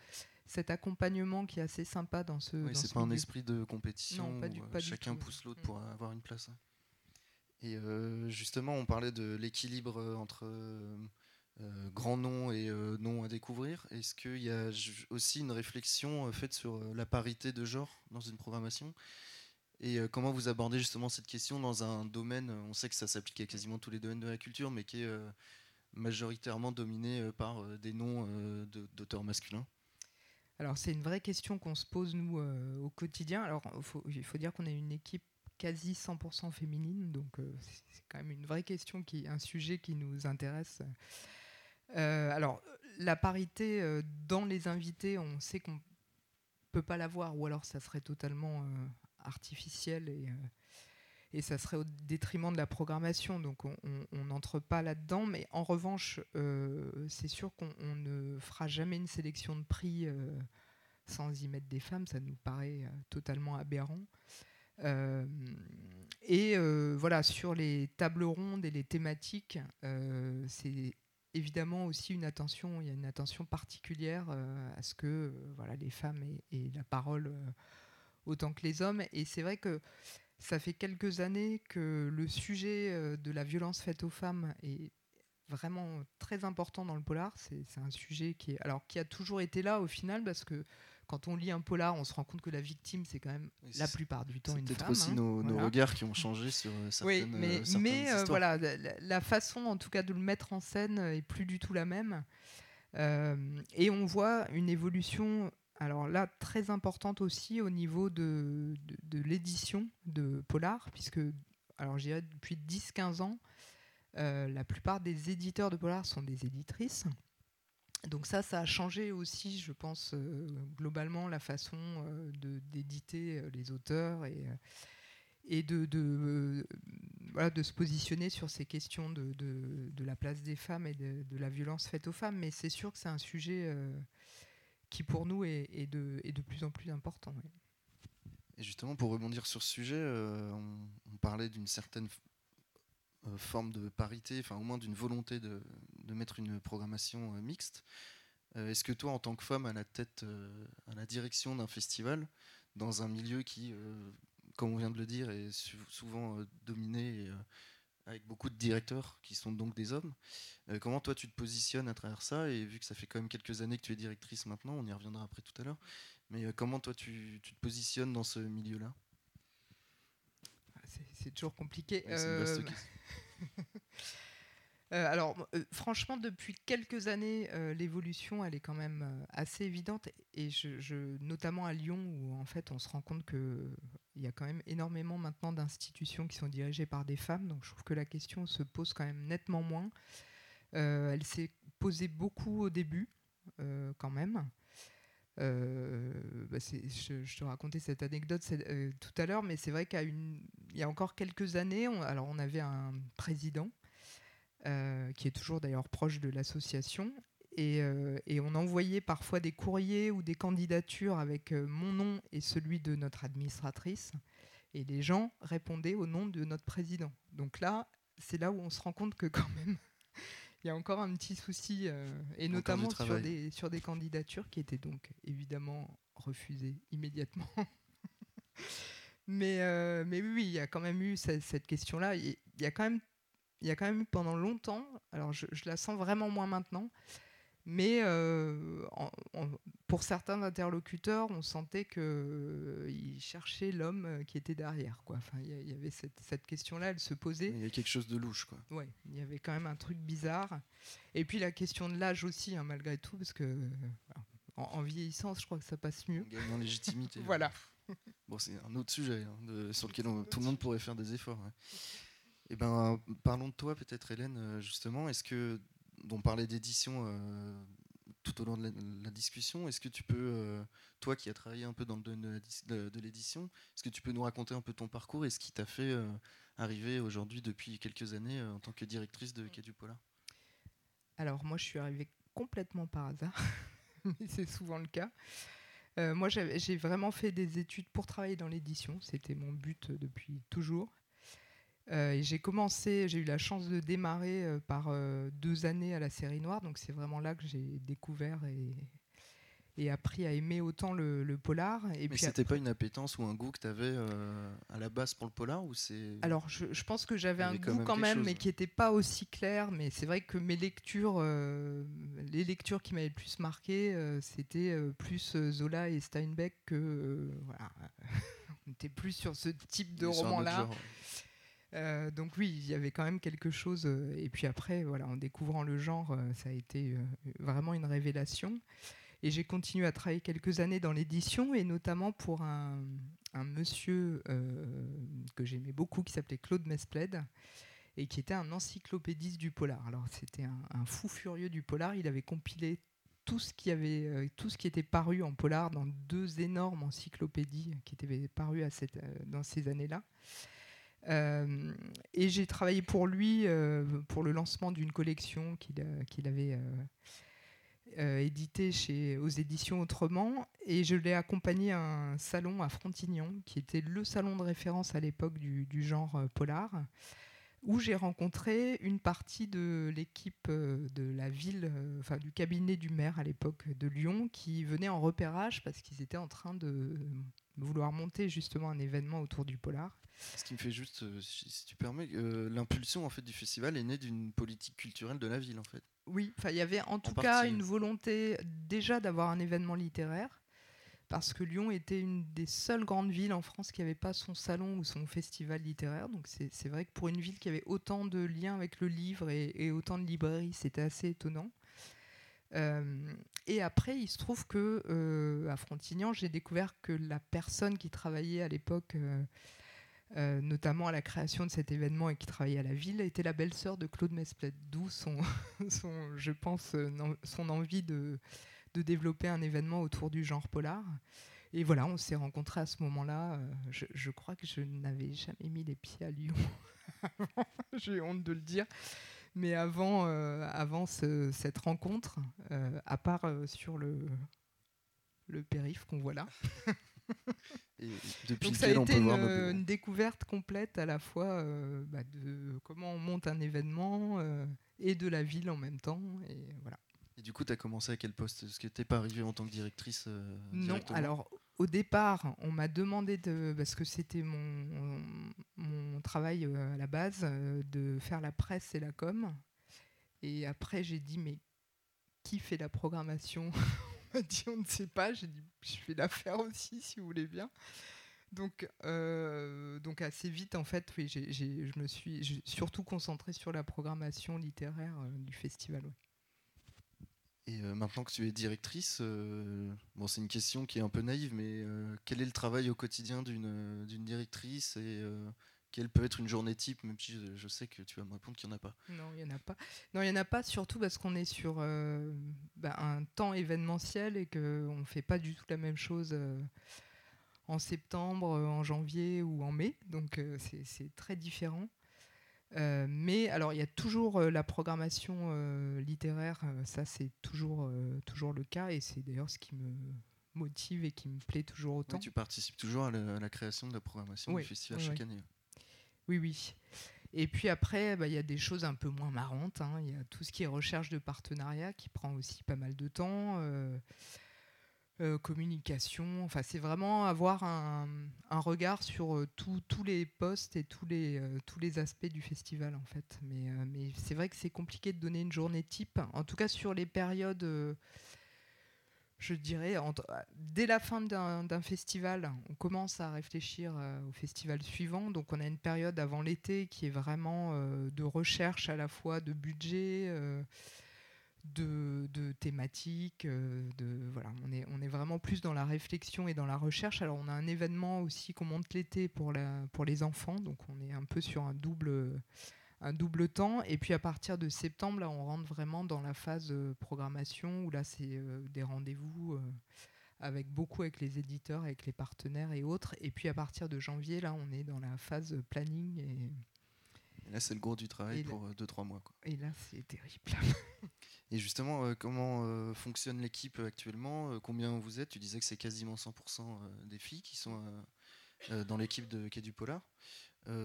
Speaker 6: cet accompagnement qui est assez sympa dans ce.
Speaker 5: Oui, c'est pas un esprit de compétition. pas chacun pousse l'autre pour mm. avoir une place. Et euh, justement, on parlait de l'équilibre euh, entre euh, grands noms et noms à découvrir. Est-ce qu'il y a aussi une réflexion faite sur la parité de genre dans une programmation? Et comment vous abordez justement cette question dans un domaine, on sait que ça s'applique à quasiment tous les domaines de la culture, mais qui est majoritairement dominé par des noms d'auteurs masculins?
Speaker 6: Alors c'est une vraie question qu'on se pose nous au quotidien. Alors il faut dire qu'on est une équipe quasi 100% féminine, donc euh, c'est quand même une vraie question, qui, un sujet qui nous intéresse. Euh, alors, la parité euh, dans les invités, on sait qu'on peut pas l'avoir, ou alors ça serait totalement artificiel et, et ça serait au détriment de la programmation, donc on n'entre pas là-dedans. Mais en revanche, c'est sûr qu'on ne fera jamais une sélection de prix sans y mettre des femmes, ça nous paraît totalement aberrant. Euh, et euh, voilà, sur les tables rondes et les thématiques, euh, c'est évidemment aussi une attention, il y a une attention particulière à ce que voilà, les femmes aient, la parole autant que les hommes. Et c'est vrai que ça fait quelques années que le sujet de la violence faite aux femmes est vraiment très important dans le polar. C'est un sujet qui, est, alors, qui a toujours été là au final parce que quand on lit un polar, on se rend compte que la victime, c'est quand même la plupart du temps une femme.
Speaker 5: C'est peut-être aussi nos, regards qui ont changé sur euh, certaines
Speaker 6: Oui, mais,
Speaker 5: euh,
Speaker 6: mais euh, voilà, la, façon en tout cas de le mettre en scène est plus du tout la même. et on voit une évolution, alors là, très importante aussi au niveau de, de, l'édition de polar, puisque, alors je depuis 10-15 ans, la plupart des éditeurs de polar sont des éditrices. Donc ça, ça a changé aussi, je pense, euh, globalement la façon euh, d'éditer euh, les auteurs et, de, se positionner sur ces questions de, la place des femmes et de, la violence faite aux femmes. Mais c'est sûr que c'est un sujet qui, pour nous, est de plus en plus important.
Speaker 5: Et justement, pour rebondir sur ce sujet, on, parlait d'une certaine forme de parité, enfin au moins d'une volonté de, mettre une programmation euh, mixte. Euh, est-ce que toi, en tant que femme à la tête, euh, à la direction d'un festival, dans un milieu qui, comme on vient de le dire, est souvent dominé avec beaucoup de directeurs qui sont donc des hommes. comment toi tu te positionnes à travers ça? Et vu que ça fait quand même quelques années que tu es directrice maintenant, on y reviendra après tout à l'heure, mais comment toi tu, te positionnes dans ce milieu-là?
Speaker 6: C'est toujours compliqué. <laughs> Euh, alors, euh, franchement, depuis quelques années, euh, l'évolution, elle est quand même assez évidente, et je, notamment à Lyon, où en fait, on se rend compte qu'il y a quand même énormément maintenant d'institutions qui sont dirigées par des femmes, donc je trouve que la question se pose quand même nettement moins. elle s'est posée beaucoup au début, quand même. Bah, je, te racontais cette anecdote tout à l'heure, mais c'est vrai qu'il y a encore quelques années, alors on avait un président qui est toujours d'ailleurs proche de l'association euh, et, on envoyait parfois des courriers ou des candidatures avec euh, mon nom et celui de notre administratrice. Et les gens répondaient au nom de notre président. Donc là, c'est là où on se rend compte que quand même, il y a encore un petit souci, euh, et notamment sur des, sur des candidatures qui étaient donc évidemment refusées immédiatement. <laughs> mais, mais oui, il y a quand même eu cette, question-là. Il y a quand même il y a quand même eu pendant longtemps, alors je, je la sens vraiment moins maintenant, mais euh, pour certains interlocuteurs, on sentait qu'ils euh, cherchaient l'homme euh, qui était derrière. Il y, avait cette, question-là, elle se posait.
Speaker 5: Il y avait quelque chose de louche. Quoi.
Speaker 6: Ouais, il y avait quand même un truc bizarre. Et puis la question de l'âge aussi, hein, malgré tout, parce que en, vieillissant, je crois que ça passe mieux.
Speaker 5: Gagne en légitimité. <laughs>
Speaker 6: voilà.
Speaker 5: Bon, c'est un autre sujet hein, sur lequel tout le <laughs> monde pourrait faire des efforts. Eh ben, parlons de toi peut-être, Hélène, justement. Est-ce que dont parlait d'édition euh, tout au long de la, discussion. Est-ce que tu peux, euh, toi qui as travaillé un peu dans le domaine de, l'édition, est-ce que tu peux nous raconter un peu ton parcours et ce qui t'a fait euh, arriver aujourd'hui depuis quelques années en tant que directrice de Quai du Polar?
Speaker 6: Alors moi je suis arrivée complètement par hasard, <laughs> mais c'est souvent le cas. moi j'ai vraiment fait des études pour travailler dans l'édition, c'était mon but depuis toujours. Euh, j'ai commencé, j'ai eu la chance de démarrer euh, par euh, deux années à la série noire, donc c'est vraiment là que j'ai découvert et, et, appris à aimer autant le, polar.
Speaker 5: Et Mais c'était pas une appétence ou un goût que tu avais à la base pour le polar ou c'est
Speaker 6: Alors je, pense que j'avais un goût quand même, mais qui n'était pas aussi clair. Mais c'est vrai que mes lectures, les lectures qui m'avaient le plus marqué, c'était plus Zola et Steinbeck que voilà. <laughs> On était plus sur ce type de roman-là. Euh, donc oui, il y avait quand même quelque chose. Euh, et puis après, voilà, en découvrant le genre, euh, ça a été vraiment une révélation. Et j'ai continué à travailler quelques années dans l'édition, et notamment pour un, monsieur que j'aimais beaucoup, qui s'appelait Claude Mespled, et qui était un encyclopédiste du polar. Alors c'était un, fou furieux du polar. Il avait compilé tout ce qui avait, tout ce qui était paru en polar dans deux énormes encyclopédies qui étaient parues à cette, dans ces années-là. Euh, et j'ai travaillé pour lui euh, pour le lancement d'une collection qu'il avait euh, éditée chez, aux éditions Autrement. Et je l'ai accompagné à un salon à Frontignan, qui était le salon de référence à l'époque du, du, genre polar, où j'ai rencontré une partie de l'équipe de la ville, enfin du cabinet du maire à l'époque de Lyon, qui venait en repérage parce qu'ils étaient en train de vouloir monter justement un événement autour du polar.
Speaker 5: Ce qui me fait juste, euh, si tu permets, euh, l'impulsion en fait du festival est née d'une politique culturelle de la ville en fait.
Speaker 6: Oui, il y avait en tout cas une volonté déjà d'avoir un événement littéraire parce que Lyon était une des seules grandes villes en France qui n'avait pas son salon ou son festival littéraire. Donc c'est vrai que pour une ville qui avait autant de liens avec le livre et, autant de librairies, c'était assez étonnant. Euh, et après, il se trouve que à Frontignan, j'ai découvert que la personne qui travaillait à l'époque euh, notamment à la création de cet événement et qui travaillait à la ville, était la belle-sœur de Claude Mesplet, d'où son, <laughs> son, je pense, euh, son envie de, de, développer un événement autour du genre polar. Et voilà, on s'est rencontrés à ce moment-là. Euh, je, crois que je n'avais jamais mis les pieds à Lyon. <laughs> J'ai honte de le dire. Mais avant, avant cette rencontre, à part sur le, le périph' qu'on voit là, <laughs>
Speaker 5: depuis
Speaker 6: Donc ça a été une, découverte complète à la fois euh, bah, de comment on monte un événement euh, et de la ville en même temps. Et, voilà.
Speaker 5: et du coup, tu as commencé à quel poste? Est-ce que tu n'es pas arrivée en tant que directrice euh,
Speaker 6: Non, alors au départ, on m'a demandé de, parce que c'était mon, travail à la base, de faire la presse et la com. Et après, j'ai dit, mais qui fait la programmation? <laughs> M'a dit on ne sait pas. J'ai dit je vais la faire aussi si vous voulez bien. Donc, euh, donc assez vite, en fait, oui, je me suis surtout concentrée sur la programmation littéraire euh, du festival.
Speaker 5: Et euh, maintenant que tu es directrice, bon, c'est une question qui est un peu naïve, mais quel est le travail au quotidien d'une directrice et quelle peut être une journée type, même si je, sais que tu vas me répondre qu'il n'y en a pas?
Speaker 6: Non, il n'y en a pas. Non, il n'y en a pas, surtout parce qu'on est sur euh, bah, un temps événementiel et qu'on ne fait pas du tout la même chose euh, en septembre, euh, en janvier ou en mai. Donc euh, c'est très différent. Euh, mais alors, il y a toujours euh, la programmation euh, littéraire, ça c'est toujours, toujours le cas et c'est d'ailleurs ce qui me motive et qui me plaît toujours autant.
Speaker 5: Tu participes toujours à la, à la création de la programmation
Speaker 6: Oui,
Speaker 5: du festival
Speaker 6: oui,
Speaker 5: chaque
Speaker 6: oui.
Speaker 5: année.
Speaker 6: Oui, oui. Et puis après, bah, il y a des choses un peu moins marrantes. hein. Il y a tout ce qui est recherche de partenariat qui prend aussi pas mal de temps. Euh, communication. Enfin, c'est vraiment avoir un, regard sur euh, tous- les postes et tous les, euh, tous les aspects du festival, en fait. Mais, c'est vrai que c'est compliqué de donner une journée type. En tout cas, sur les périodes. je dirais, dès la fin d'un festival, on commence à réfléchir au festival suivant. Donc on a une période avant l'été qui est vraiment de recherche à la fois de budget, de, de thématiques. euh, de, voilà, on, est, on est vraiment plus dans la réflexion et dans la recherche. Alors on a un événement aussi qu'on monte l'été pour, la, pour les enfants. Donc on est un peu sur un double un double temps. Et puis à partir de septembre, là, on rentre vraiment dans la phase euh, programmation où là, c'est euh, des rendez-vous avec beaucoup avec les éditeurs, avec les partenaires et autres. Et puis à partir de janvier, là, on est dans la phase planning et,
Speaker 5: Et là, c'est le gros du travail pour 2-3 mois. quoi.
Speaker 6: et là, c'est terrible. <laughs>
Speaker 5: Et justement, euh, comment euh, fonctionne l'équipe actuellement? Euh, Combien vous êtes? Tu disais que c'est quasiment 100% euh, des filles qui sont dans l'équipe de Quai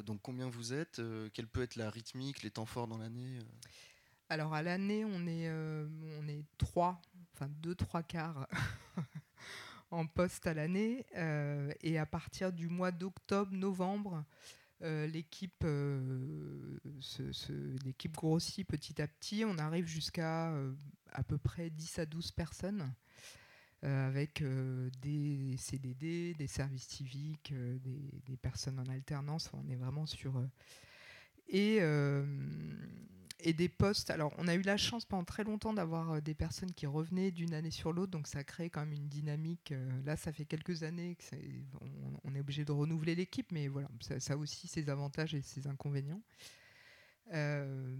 Speaker 5: donc combien vous êtes? Quelle peut être la rythmique, les temps forts dans l'année
Speaker 6: Alors à l'année, on est, on est trois, enfin deux, trois quarts <laughs> en poste à l'année. et à partir du mois d'octobre, novembre, euh, l'équipe euh, se- l'équipe grossit petit à petit. On arrive jusqu'à euh, à peu près 10 à 12 personnes. avec des CDD, des services civiques, des, des personnes en alternance. On est vraiment sur. et, et des postes. Alors, on a eu la chance pendant très longtemps d'avoir euh, des personnes qui revenaient d'une année sur l'autre, donc ça crée quand même une dynamique. euh, là, ça fait quelques années que on, on est obligé de renouveler l'équipe, mais voilà, ça, ça a aussi ses avantages et ses inconvénients. Euh,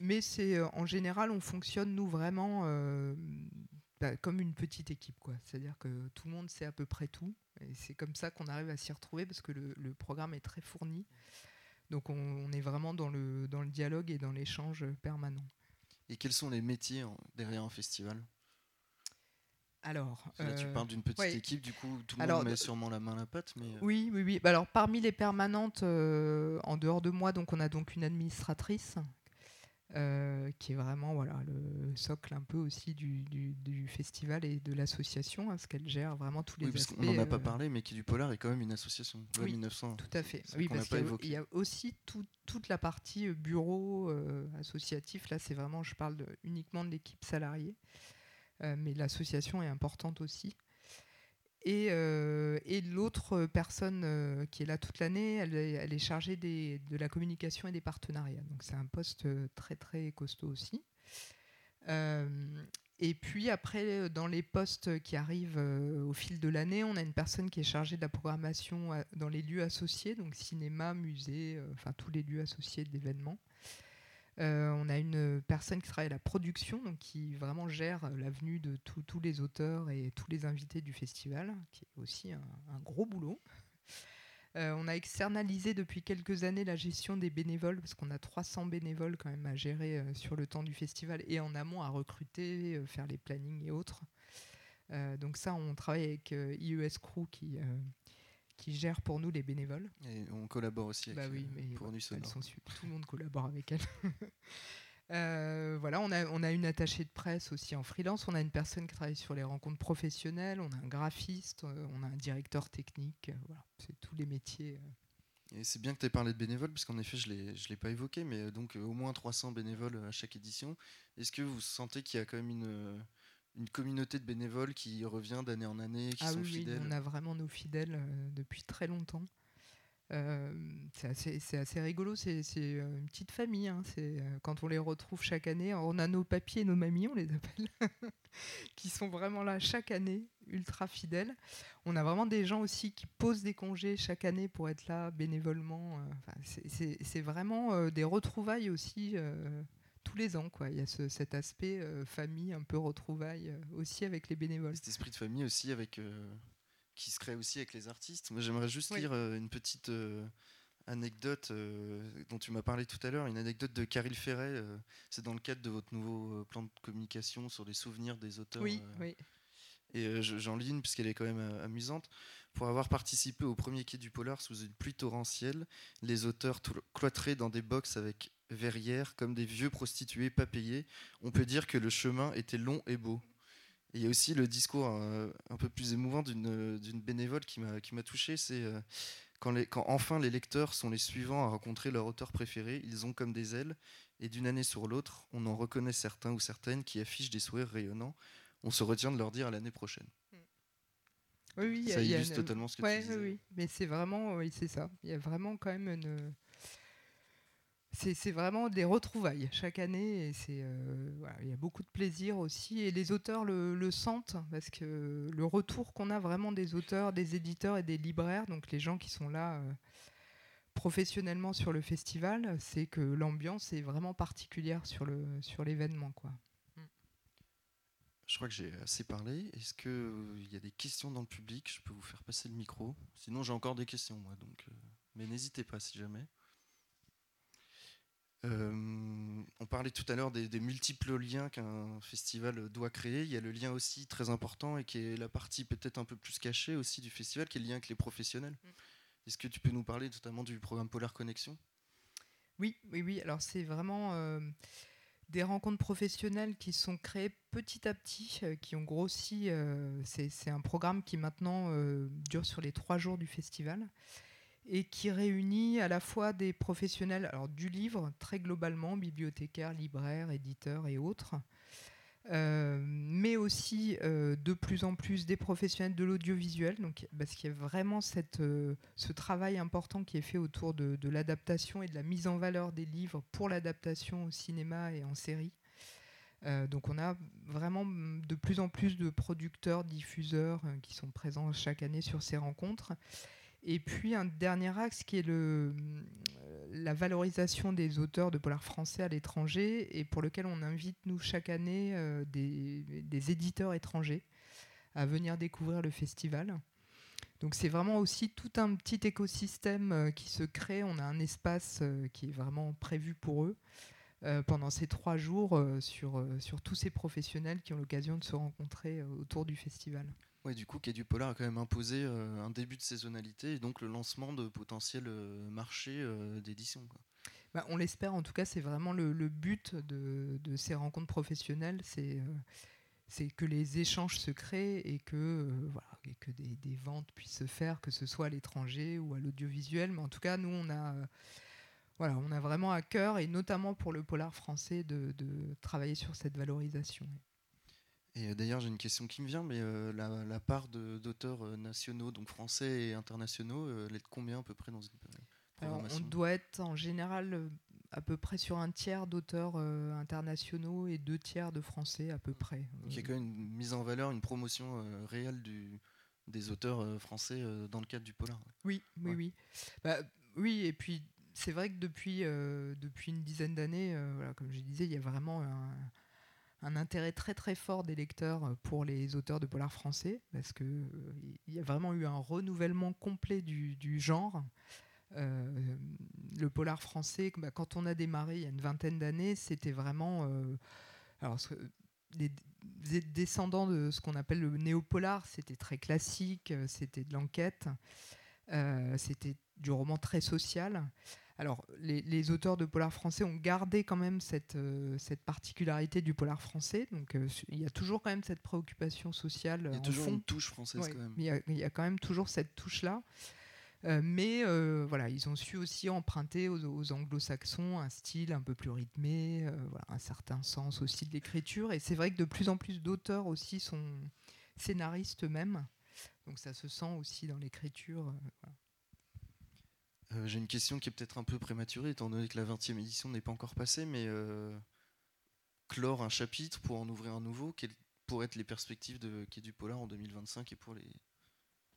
Speaker 6: mais c'est en général, on fonctionne nous vraiment bah, comme une petite équipe, quoi. C'est-à-dire que tout le monde sait à peu près tout, et c'est comme ça qu'on arrive à s'y retrouver parce que le programme est très fourni. Donc on, on est vraiment dans le, dans le dialogue et dans l'échange permanent.
Speaker 5: Et quels sont les métiers derrière un festival?
Speaker 6: Alors,
Speaker 5: Là, tu
Speaker 6: euh,
Speaker 5: parles d'une petite
Speaker 6: ouais.
Speaker 5: équipe, du coup, tout le
Speaker 6: Alors,
Speaker 5: monde met sûrement la main à la pâte. Mais, euh,
Speaker 6: Oui, oui, oui. Bah alors, parmi les permanentes, euh, en dehors de moi, donc on a donc une administratrice euh, qui est vraiment voilà le socle un peu aussi du, du- du festival et de l'association, hein, parce qu'elle gère vraiment tous les
Speaker 5: oui,
Speaker 6: aspects.
Speaker 5: qu'on n'en a pas
Speaker 6: euh,
Speaker 5: parlé, mais qui du Polar est quand même une association.
Speaker 6: Oui,
Speaker 5: 1900.
Speaker 6: Tout à fait. Oui, parce qu'il y a-
Speaker 5: évoqué.
Speaker 6: il y, a aussi tout- toute la partie euh, bureau euh, associatif. Là, c'est vraiment, je parle de- uniquement de l'équipe salariée, mais l'association est importante aussi. Et, euh, et l'autre personne euh, qui est là toute l'année, elle, est- chargée de la communication et des partenariats. Donc c'est un poste euh, très très costaud aussi. Et puis après, dans les postes qui arrivent au fil de l'année, on a une personne qui est chargée de la programmation dans les lieux associés, donc cinéma, musée, enfin tous les lieux associés. Euh, on a une personne qui travaille à la production, qui vraiment gère euh, la venue de tous- les auteurs et tous les invités du festival, qui est aussi un, gros boulot. Euh, on a externalisé depuis quelques années la gestion des bénévoles, parce qu'on a 300 bénévoles quand même à gérer euh, sur le temps du festival et en amont à recruter, euh, faire les plannings et autres. Euh, donc ça, on travaille avec euh, IES Crew qui, euh, qui gère pour nous les bénévoles.
Speaker 5: Et on collabore aussi avec
Speaker 6: Bah oui,
Speaker 5: euh,
Speaker 6: mais
Speaker 5: pour
Speaker 6: elles sont super. Tout le monde collabore avec elles. <laughs> Euh, voilà, on a, on a une attachée de presse aussi en freelance. On a une personne qui travaille sur les rencontres professionnelles. On a un graphiste. euh, on a un directeur technique. euh, voilà, c'est tous les métiers.
Speaker 5: Et c'est bien que tu aies parlé de bénévoles, parce qu'en effet, je ne l'ai pas évoqué, mais donc au moins 300 bénévoles à chaque édition. Est-ce que vous sentez qu'il y a quand même une, une communauté de bénévoles qui revient d'année en année, qui
Speaker 6: Ah
Speaker 5: sont
Speaker 6: oui, oui,
Speaker 5: fidèles
Speaker 6: on a vraiment nos fidèles euh, depuis très longtemps. Euh, c'est assez, c'est assez rigolo, c'est euh, une petite famille. hein, c'est, quand on les retrouve chaque année, on a nos papiers et nos mamies, on les appelle, <laughs> qui sont vraiment là chaque année. ultra fidèles. On a vraiment des gens aussi qui posent des congés chaque année pour être là bénévolement. c'est vraiment des retrouvailles aussi tous les ans. Quoi. Il y a cet aspect famille, un peu retrouvailles aussi avec les bénévoles.
Speaker 5: Cet esprit de famille aussi avec qui se crée aussi avec les artistes. Moi, j'aimerais juste lire une petite anecdote dont tu m'as parlé tout à l'heure, une anecdote de Caril Ferret. c'est dans le cadre de votre nouveau plan de communication sur les souvenirs des auteurs.
Speaker 6: Oui, oui.
Speaker 5: Et j'en lis une puisqu'elle est quand même amusante. Pour avoir participé au premier quai du Polar sous une pluie torrentielle, les auteurs cloîtrés dans des box avec verrières comme des vieux prostitués pas payés, on peut dire que le chemin était long et beau. il y a aussi le discours un peu plus émouvant d'une bénévole qui m'a touché, c'est quand, enfin les lecteurs sont les suivants à rencontrer leur auteur préféré, ils ont comme des ailes, et d'une année sur l'autre, on en reconnaît certains ou certaines qui affichent des sourires rayonnants. On se retient de leur dire à l'année prochaine.
Speaker 6: Oui, oui,
Speaker 5: ça illustre totalement ce que tu disais.
Speaker 6: Oui, oui, mais c'est vraiment, oui, c'est ça. Il y a vraiment quand même une c'est vraiment des retrouvailles chaque année et c'est euh, il y a beaucoup de plaisir aussi et les auteurs le, sentent parce que le retour qu'on a vraiment des auteurs, des éditeurs et des libraires, donc les gens qui sont là euh, professionnellement sur le festival, c'est que l'ambiance est vraiment particulière sur le sur l'événement quoi.
Speaker 5: Je crois que j'ai assez parlé. Est-ce qu'il euh, y a des questions dans le public? Je peux vous faire passer le micro. Sinon, j'ai encore des questions, moi. Donc, mais n'hésitez pas si jamais. Euh, on parlait tout à l'heure des, multiples liens qu'un festival doit créer. Il y a le lien aussi très important et qui est la partie peut-être un peu plus cachée aussi du festival, qui est le lien avec les professionnels. Mm. Est-ce que tu peux nous parler notamment du programme Polar Connexion?
Speaker 6: Oui, oui, oui. Alors c'est vraiment euh, des rencontres professionnelles qui sont créées petit à petit, euh, qui ont grossi. c'est un programme qui maintenant dure sur les trois jours du festival et qui réunit à la fois des professionnels alors, du livre, très globalement, bibliothécaires, libraires, éditeurs et autres, euh, mais aussi euh, de plus en plus des professionnels de l'audiovisuel, parce qu'il y a vraiment euh, ce travail important qui est fait autour de l'adaptation et de la mise en valeur des livres pour l'adaptation au cinéma et en série. donc on a vraiment de plus en plus de producteurs, diffuseurs qui sont présents chaque année sur ces rencontres. Et puis un dernier axe qui est le, euh, la valorisation des auteurs de polar français à l'étranger et pour lequel on invite nous chaque année euh, des, éditeurs étrangers à venir découvrir le festival. Donc c'est vraiment aussi tout un petit écosystème euh, qui se crée. On a un espace qui est vraiment prévu pour eux pendant ces trois jours sur, sur tous ces professionnels qui ont l'occasion de se rencontrer autour du festival.
Speaker 5: Ouais, du coup, Quai du Polar a quand même imposé euh, un début de saisonnalité et donc le lancement de potentiels euh, marchés euh, d'édition.
Speaker 6: Bah, on l'espère, en tout cas, c'est vraiment le, but de, ces rencontres professionnelles, c'est que les échanges se créent et que, des, ventes puissent se faire, que ce soit à l'étranger ou à l'audiovisuel. Mais en tout cas, nous, on a, voilà, on a vraiment à cœur, et notamment pour le polar français, de travailler sur cette valorisation.
Speaker 5: Et euh, d'ailleurs, j'ai une question qui me vient, mais euh, la, part d'auteurs euh, nationaux, donc français et internationaux, elle est de combien à peu près dans une
Speaker 6: programmation On doit être en général à peu près sur un tiers d'auteurs internationaux et deux tiers de français à peu près.
Speaker 5: Donc il y a quand même une mise en valeur, une promotion réelle du, des auteurs français dans le cadre du polar.
Speaker 6: Oui, oui, oui. Bah, oui, et puis c'est vrai que depuis, depuis une dizaine d'années, voilà, comme je disais, il y a vraiment un un intérêt très très fort des lecteurs euh, pour les auteurs de polar français, parce qu'il euh, y a vraiment eu un renouvellement complet du, genre. Euh, le polar français, bah, quand on a démarré il y a une vingtaine d'années, c'était vraiment... alors, les descendants de ce qu'on appelle le néopolar, c'était très classique, c'était de l'enquête, c'était du roman très social. Alors, les, auteurs de polar français ont gardé quand même cette, euh, cette particularité du polar français. Donc, euh, il y a toujours quand même cette préoccupation sociale.
Speaker 5: Il y a toujours une touche française quand même.
Speaker 6: Il y, a, quand même toujours cette touche-là. Euh, mais voilà, ils ont su aussi emprunter aux, anglo-saxons un style un peu plus rythmé, un certain sens aussi de l'écriture. Et c'est vrai que de plus en plus d'auteurs aussi sont scénaristes eux-mêmes. Donc ça se sent aussi dans l'écriture.
Speaker 5: Euh, j'ai une question qui est peut-être un peu prématurée, étant donné que la 20e édition n'est pas encore passée, mais euh, clore un chapitre pour en ouvrir un nouveau, pourraient être les perspectives de Quai du Polar en 2025 et pour les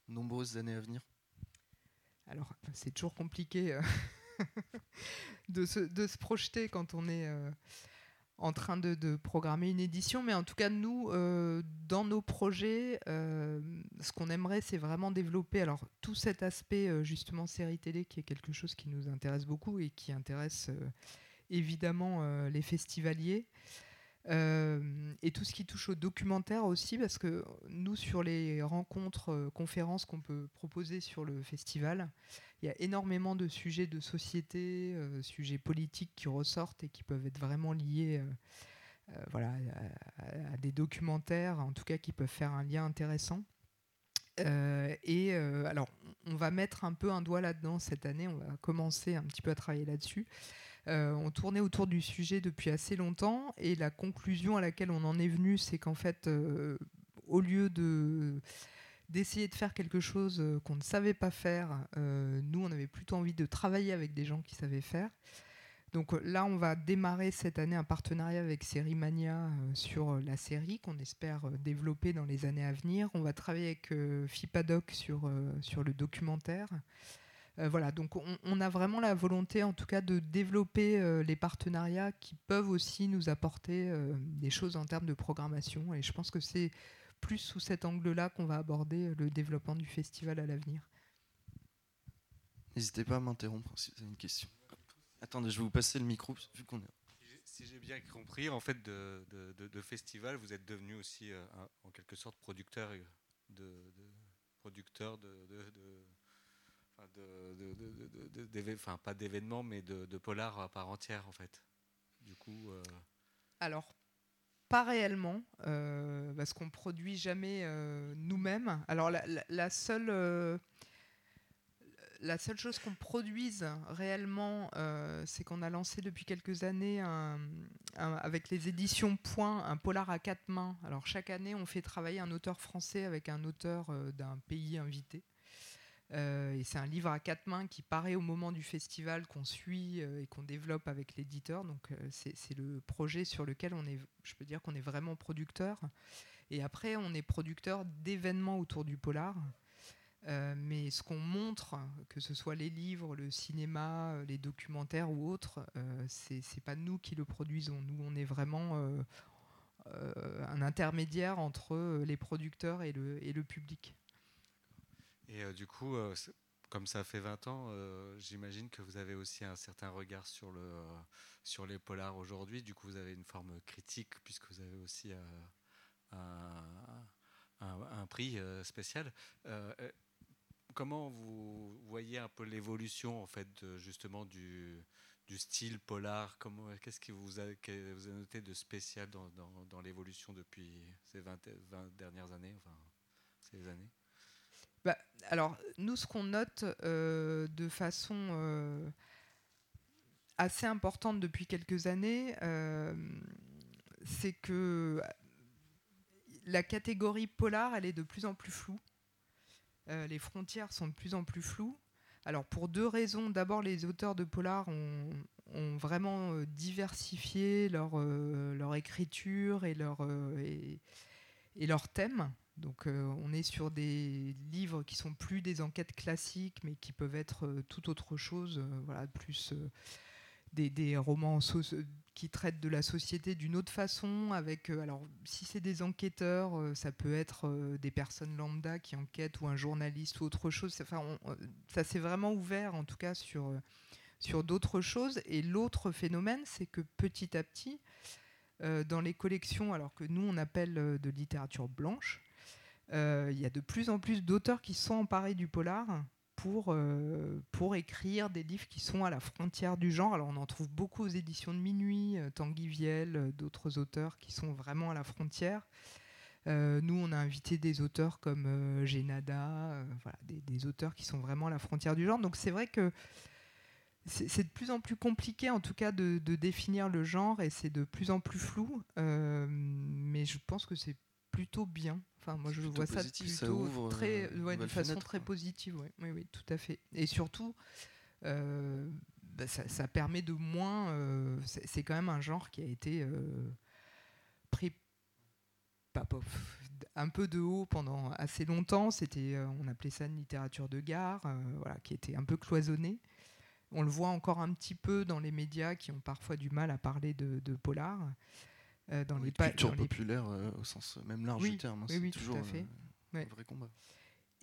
Speaker 5: nombreuses années à venir?
Speaker 6: Alors, c'est toujours compliqué euh, <laughs> de, se, de, se, projeter quand on est en train de, programmer une édition, mais en tout cas, nous, euh, dans nos projets, euh, ce qu'on aimerait, c'est vraiment développer alors, tout cet aspect, euh, justement, série télé, qui est quelque chose qui nous intéresse beaucoup et qui intéresse évidemment les festivaliers. Et tout ce qui touche au documentaire aussi, parce que nous, sur les rencontres, euh, conférences qu'on peut proposer sur le festival, il y a énormément de sujets de société, euh, sujets politiques qui ressortent et qui peuvent être vraiment liés euh, voilà, à, des documentaires, en tout cas qui peuvent faire un lien intéressant. Et alors, on va mettre un peu un doigt là-dedans cette année, on va commencer un petit peu à travailler là-dessus. Euh, on tournait autour du sujet depuis assez longtemps et la conclusion à laquelle on en est venu, c'est qu'en fait, euh, au lieu de d'essayer de faire quelque chose euh, qu'on ne savait pas faire, nous, on avait plutôt envie de travailler avec des gens qui savaient faire. Donc là, on va démarrer cette année un partenariat avec Série Mania sur la série qu'on espère développer dans les années à venir. On va travailler avec FIPADOC sur, sur le documentaire. Euh, voilà, donc on, on, a vraiment la volonté, en tout cas, de développer euh, les partenariats qui peuvent aussi nous apporter euh, des choses en termes de programmation. Et je pense que c'est plus sous cet angle-là qu'on va aborder le développement du festival à l'avenir.
Speaker 5: N'hésitez pas à m'interrompre si vous avez une question. Attendez, je vais vous passer le micro vu qu'on est.
Speaker 7: Si j'ai bien compris, en fait, de, de, de, de, festival, vous êtes devenu aussi, euh, un, en quelque sorte, producteur de, producteur de, pas d'événements, mais de, polar à part entière en fait. Euh...
Speaker 6: Alors pas réellement, euh, parce qu'on produit jamais euh, nous-mêmes. Alors la, seule chose qu'on produise réellement, c'est qu'on a lancé depuis quelques années avec les éditions Point un polar à quatre mains. Alors chaque année, on fait travailler un auteur français avec un auteur d'un pays invité. Euh, et c'est un livre à quatre mains qui paraît au moment du festival, qu'on suit euh, et qu'on développe avec l'éditeur. Donc euh, c'est le projet sur lequel on est, je peux dire qu'on est vraiment producteur. Et après, on est producteur d'événements autour du polar. Mais ce qu'on montre, que ce soit les livres, le cinéma, les documentaires ou autres, c'est pas nous qui le produisons. Nous, on est vraiment un intermédiaire entre les producteurs et le public.
Speaker 7: Et euh, du coup, euh, comme ça fait 20 ans, euh, j'imagine que vous avez aussi un certain regard sur, le, sur les polars aujourd'hui. Du coup, vous avez une forme critique puisque vous avez aussi un, prix spécial. comment vous voyez un peu l'évolution en fait justement du, du style polar? Qu'est-ce qui vous a, que vous a noté de spécial dans, dans, l'évolution depuis ces 20, 20 dernières années, enfin ces années?
Speaker 6: Bah, alors, nous, ce qu'on note euh, de façon euh, assez importante depuis quelques années, euh, c'est que la catégorie polar, elle est de plus en plus floue. les frontières sont de plus en plus floues. Alors, pour deux raisons. D'abord, les auteurs de polar ont, vraiment diversifié leur, leur écriture et leur, et leur thème. Donc euh, on est sur des livres qui sont plus des enquêtes classiques, mais qui peuvent être euh, tout autre chose, euh, voilà, plus des, romans qui traitent de la société d'une autre façon. Avec, alors si c'est des enquêteurs, ça peut être des personnes lambda qui enquêtent ou un journaliste ou autre chose. Ça s'est vraiment ouvert en tout cas sur sur d'autres choses. Et l'autre phénomène, c'est que petit à petit, dans les collections, alors que nous on appelle de littérature blanche, il euh, y a de plus en plus d'auteurs qui sont emparés du polar pour, euh, pour écrire des livres qui sont à la frontière du genre. Alors on en trouve beaucoup aux éditions de Minuit, euh, Tanguy Viel, d'autres auteurs qui sont vraiment à la frontière. Nous, on a invité des auteurs comme euh, voilà, des, auteurs qui sont vraiment à la frontière du genre. Donc c'est vrai que c'est de plus en plus compliqué, en tout cas, de définir le genre et c'est de plus en plus flou. mais je pense que c'est plutôt bien. Enfin, moi, je vois ça plutôt
Speaker 5: ça ouvre,
Speaker 6: très, euh, ouais, de façon fenêtre, très positive. Ouais. Oui, oui, tout à fait. Et surtout, euh, bah, ça, ça, permet de moins. Euh, c'est quand même un genre qui a été euh, pris, pas un peu de haut pendant assez longtemps. C'était, on appelait ça une littérature de gare, voilà, qui était un peu cloisonnée. On le voit encore un petit peu dans les médias qui ont parfois du mal à parler de, polar.
Speaker 5: Dans les culture populaire au sens même large du terme. Hein,
Speaker 6: oui, oui,
Speaker 5: toujours
Speaker 6: tout à fait.
Speaker 5: un vrai combat.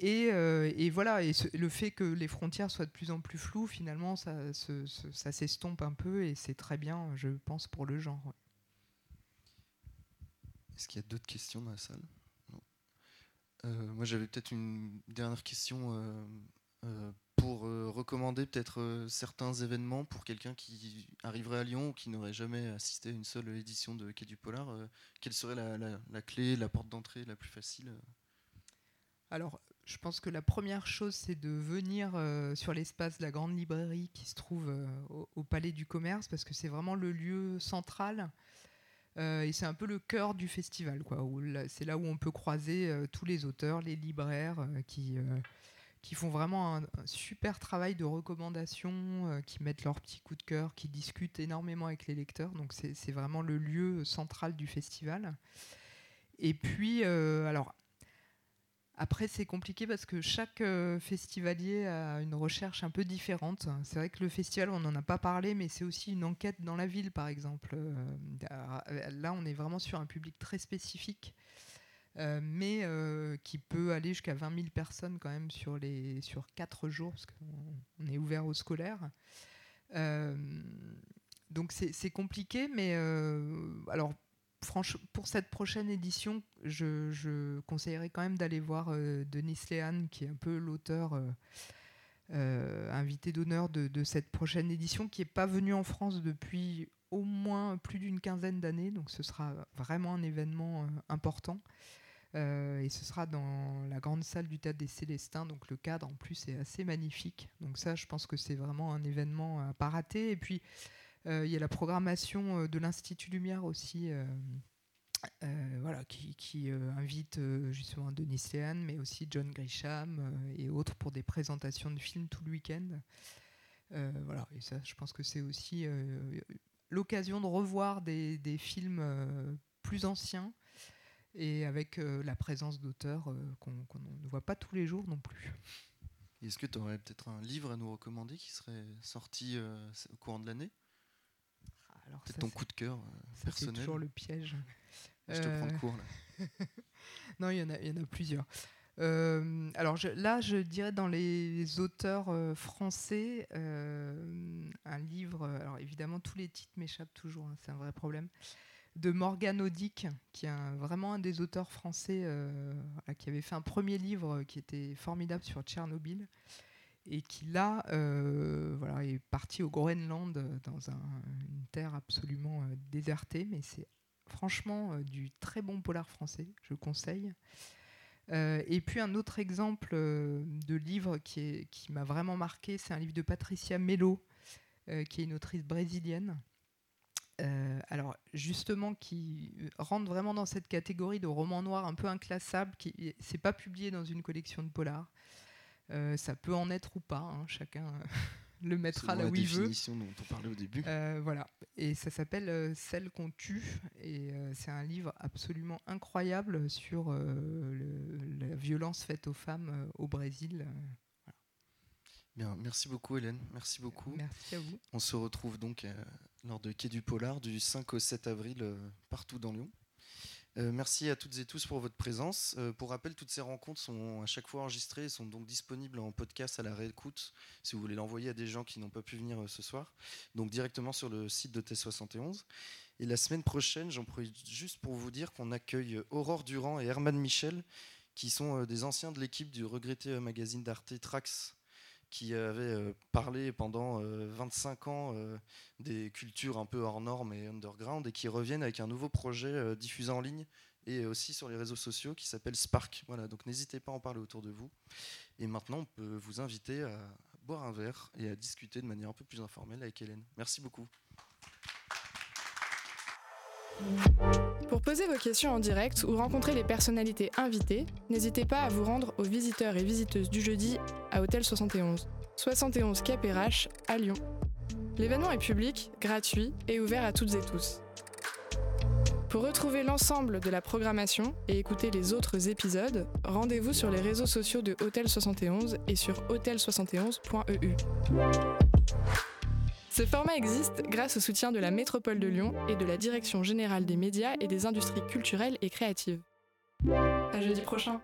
Speaker 6: Euh, et, voilà, et le fait que les frontières soient de plus en plus floues, finalement, ça, s'estompe un peu et c'est très bien, je pense, pour le genre.
Speaker 5: Est-ce qu'il y a d'autres questions dans la salle? Euh, Moi, j'avais peut-être une dernière question euh, pour recommander peut-être certains événements pour quelqu'un qui arriverait à Lyon ou qui n'aurait jamais assisté à une seule édition de Quai du Polar. quelle serait la, clé, la porte d'entrée la plus facile
Speaker 6: alors, je pense que la première chose, c'est de venir euh, sur l'espace de la grande librairie qui se trouve euh, au, Palais du Commerce, parce que c'est vraiment le lieu central. Euh, et c'est un peu le cœur du festival. c'est là où on peut croiser tous les auteurs, les libraires qui, qui font vraiment un, super travail de recommandation, qui mettent leurs petits coups de cœur, qui discutent énormément avec les lecteurs. Donc c'est, vraiment le lieu central du festival. Et puis, alors après, c'est compliqué parce que chaque euh, festivalier a une recherche un peu différente. C'est vrai que le festival, on n'en a pas parlé, mais c'est aussi une enquête dans la ville, par exemple. Euh, là, on est vraiment sur un public très spécifique, euh, mais qui peut aller jusqu'à 20 000 personnes quand même sur, les, sur 4 jours, parce qu'on est ouvert aux scolaires. donc c'est compliqué, mais alors pour cette prochaine édition, je, conseillerais quand même d'aller voir euh, Denis Léan, qui est un peu l'auteur euh, euh, invité d'honneur de, cette prochaine édition, qui n'est pas venu en France depuis au moins plus d'une quinzaine d'années. Donc ce sera vraiment un événement important. Et ce sera dans la grande salle du Théâtre des Célestins. Donc le cadre en plus est assez magnifique. Donc ça, je pense que c'est vraiment un événement à pas rater. Et puis euh, il y a la programmation euh, de l'Institut Lumière aussi. Euh, voilà, qui, invite justement Denis Lehan, mais aussi John Grisham et autres pour des présentations de films tout le week-end. voilà, et ça, je pense que c'est aussi l'occasion de revoir des, films plus anciens et avec la présence d'auteurs qu'on ne voit pas tous les jours non plus.
Speaker 5: Est-ce que tu aurais peut-être un livre à nous recommander qui serait sorti au courant de l'année? C'est ton coup de cœur euh, personnel.
Speaker 6: C'est toujours le piège.
Speaker 5: Je te prends de euh, court
Speaker 6: là. <laughs> non, il y, en a, il y en a plusieurs. Euh, alors là, je dirais dans les auteurs français, un livre, alors évidemment tous les titres m'échappent toujours, hein, c'est un vrai problème, de Morgan Audic, qui est vraiment un des auteurs français qui avait fait un premier livre qui était formidable sur Tchernobyl et qui là euh, est parti au Groenland dans une terre absolument euh, désertée, mais c'est franchement euh, du très bon polar français, je conseille. et puis un autre exemple de livre qui, qui m'a vraiment marqué, c'est un livre de Patricia Melo, qui est une autrice brésilienne. Alors justement qui rentre vraiment dans cette catégorie de roman noir un peu inclassable, qui c'est pas publié dans une collection de polar, euh, ça peut en être ou pas, hein, chacun euh, <laughs> le mettra là où il veut.
Speaker 5: définition dont on parlait au début.
Speaker 6: Euh, voilà, et ça s'appelle Celle qu'on tue, et c'est un livre absolument incroyable sur la violence faite aux femmes au Brésil.
Speaker 5: Bien, merci beaucoup Hélène, merci beaucoup.
Speaker 6: Merci à vous.
Speaker 5: On se retrouve donc lors de Quai du Polar du 5 au 7 avril partout dans Lyon. Euh, merci à toutes et tous pour votre présence. Euh, pour rappel, toutes ces rencontres sont à chaque fois enregistrées et sont donc disponibles en podcast à la réécoute si vous voulez l'envoyer à des gens qui n'ont pas pu venir euh, ce soir. Donc directement sur le site de T71. Et la semaine prochaine, j'en profite juste pour vous dire qu'on accueille Aurore Durand et Herman Michel, qui sont des anciens de l'équipe du regretté magazine d'Arte Trax qui avait euh, parlé pendant 25 euh, ans euh, des cultures un peu hors normes et underground et qui reviennent avec un nouveau projet diffusé en ligne et aussi sur les réseaux sociaux qui s'appelle Spark. Voilà, donc n'hésitez pas à en parler autour de vous. Et maintenant, on peut vous inviter à boire un verre et à discuter de manière un peu plus informelle avec Hélène. Merci beaucoup.
Speaker 1: Pour poser vos questions en direct ou rencontrer les personnalités invitées, n'hésitez pas à vous rendre aux visiteurs et visiteuses du jeudi à Hôtel 71, 71 KPRH à Lyon. L'événement est public, gratuit et ouvert à toutes et tous. Pour retrouver l'ensemble de la programmation et écouter les autres épisodes, rendez-vous sur les réseaux sociaux de Hôtel 71 et sur hôtel71.eu. Ce format existe grâce au soutien de la Métropole de Lyon et de la Direction générale des médias et des industries culturelles et créatives. À jeudi prochain!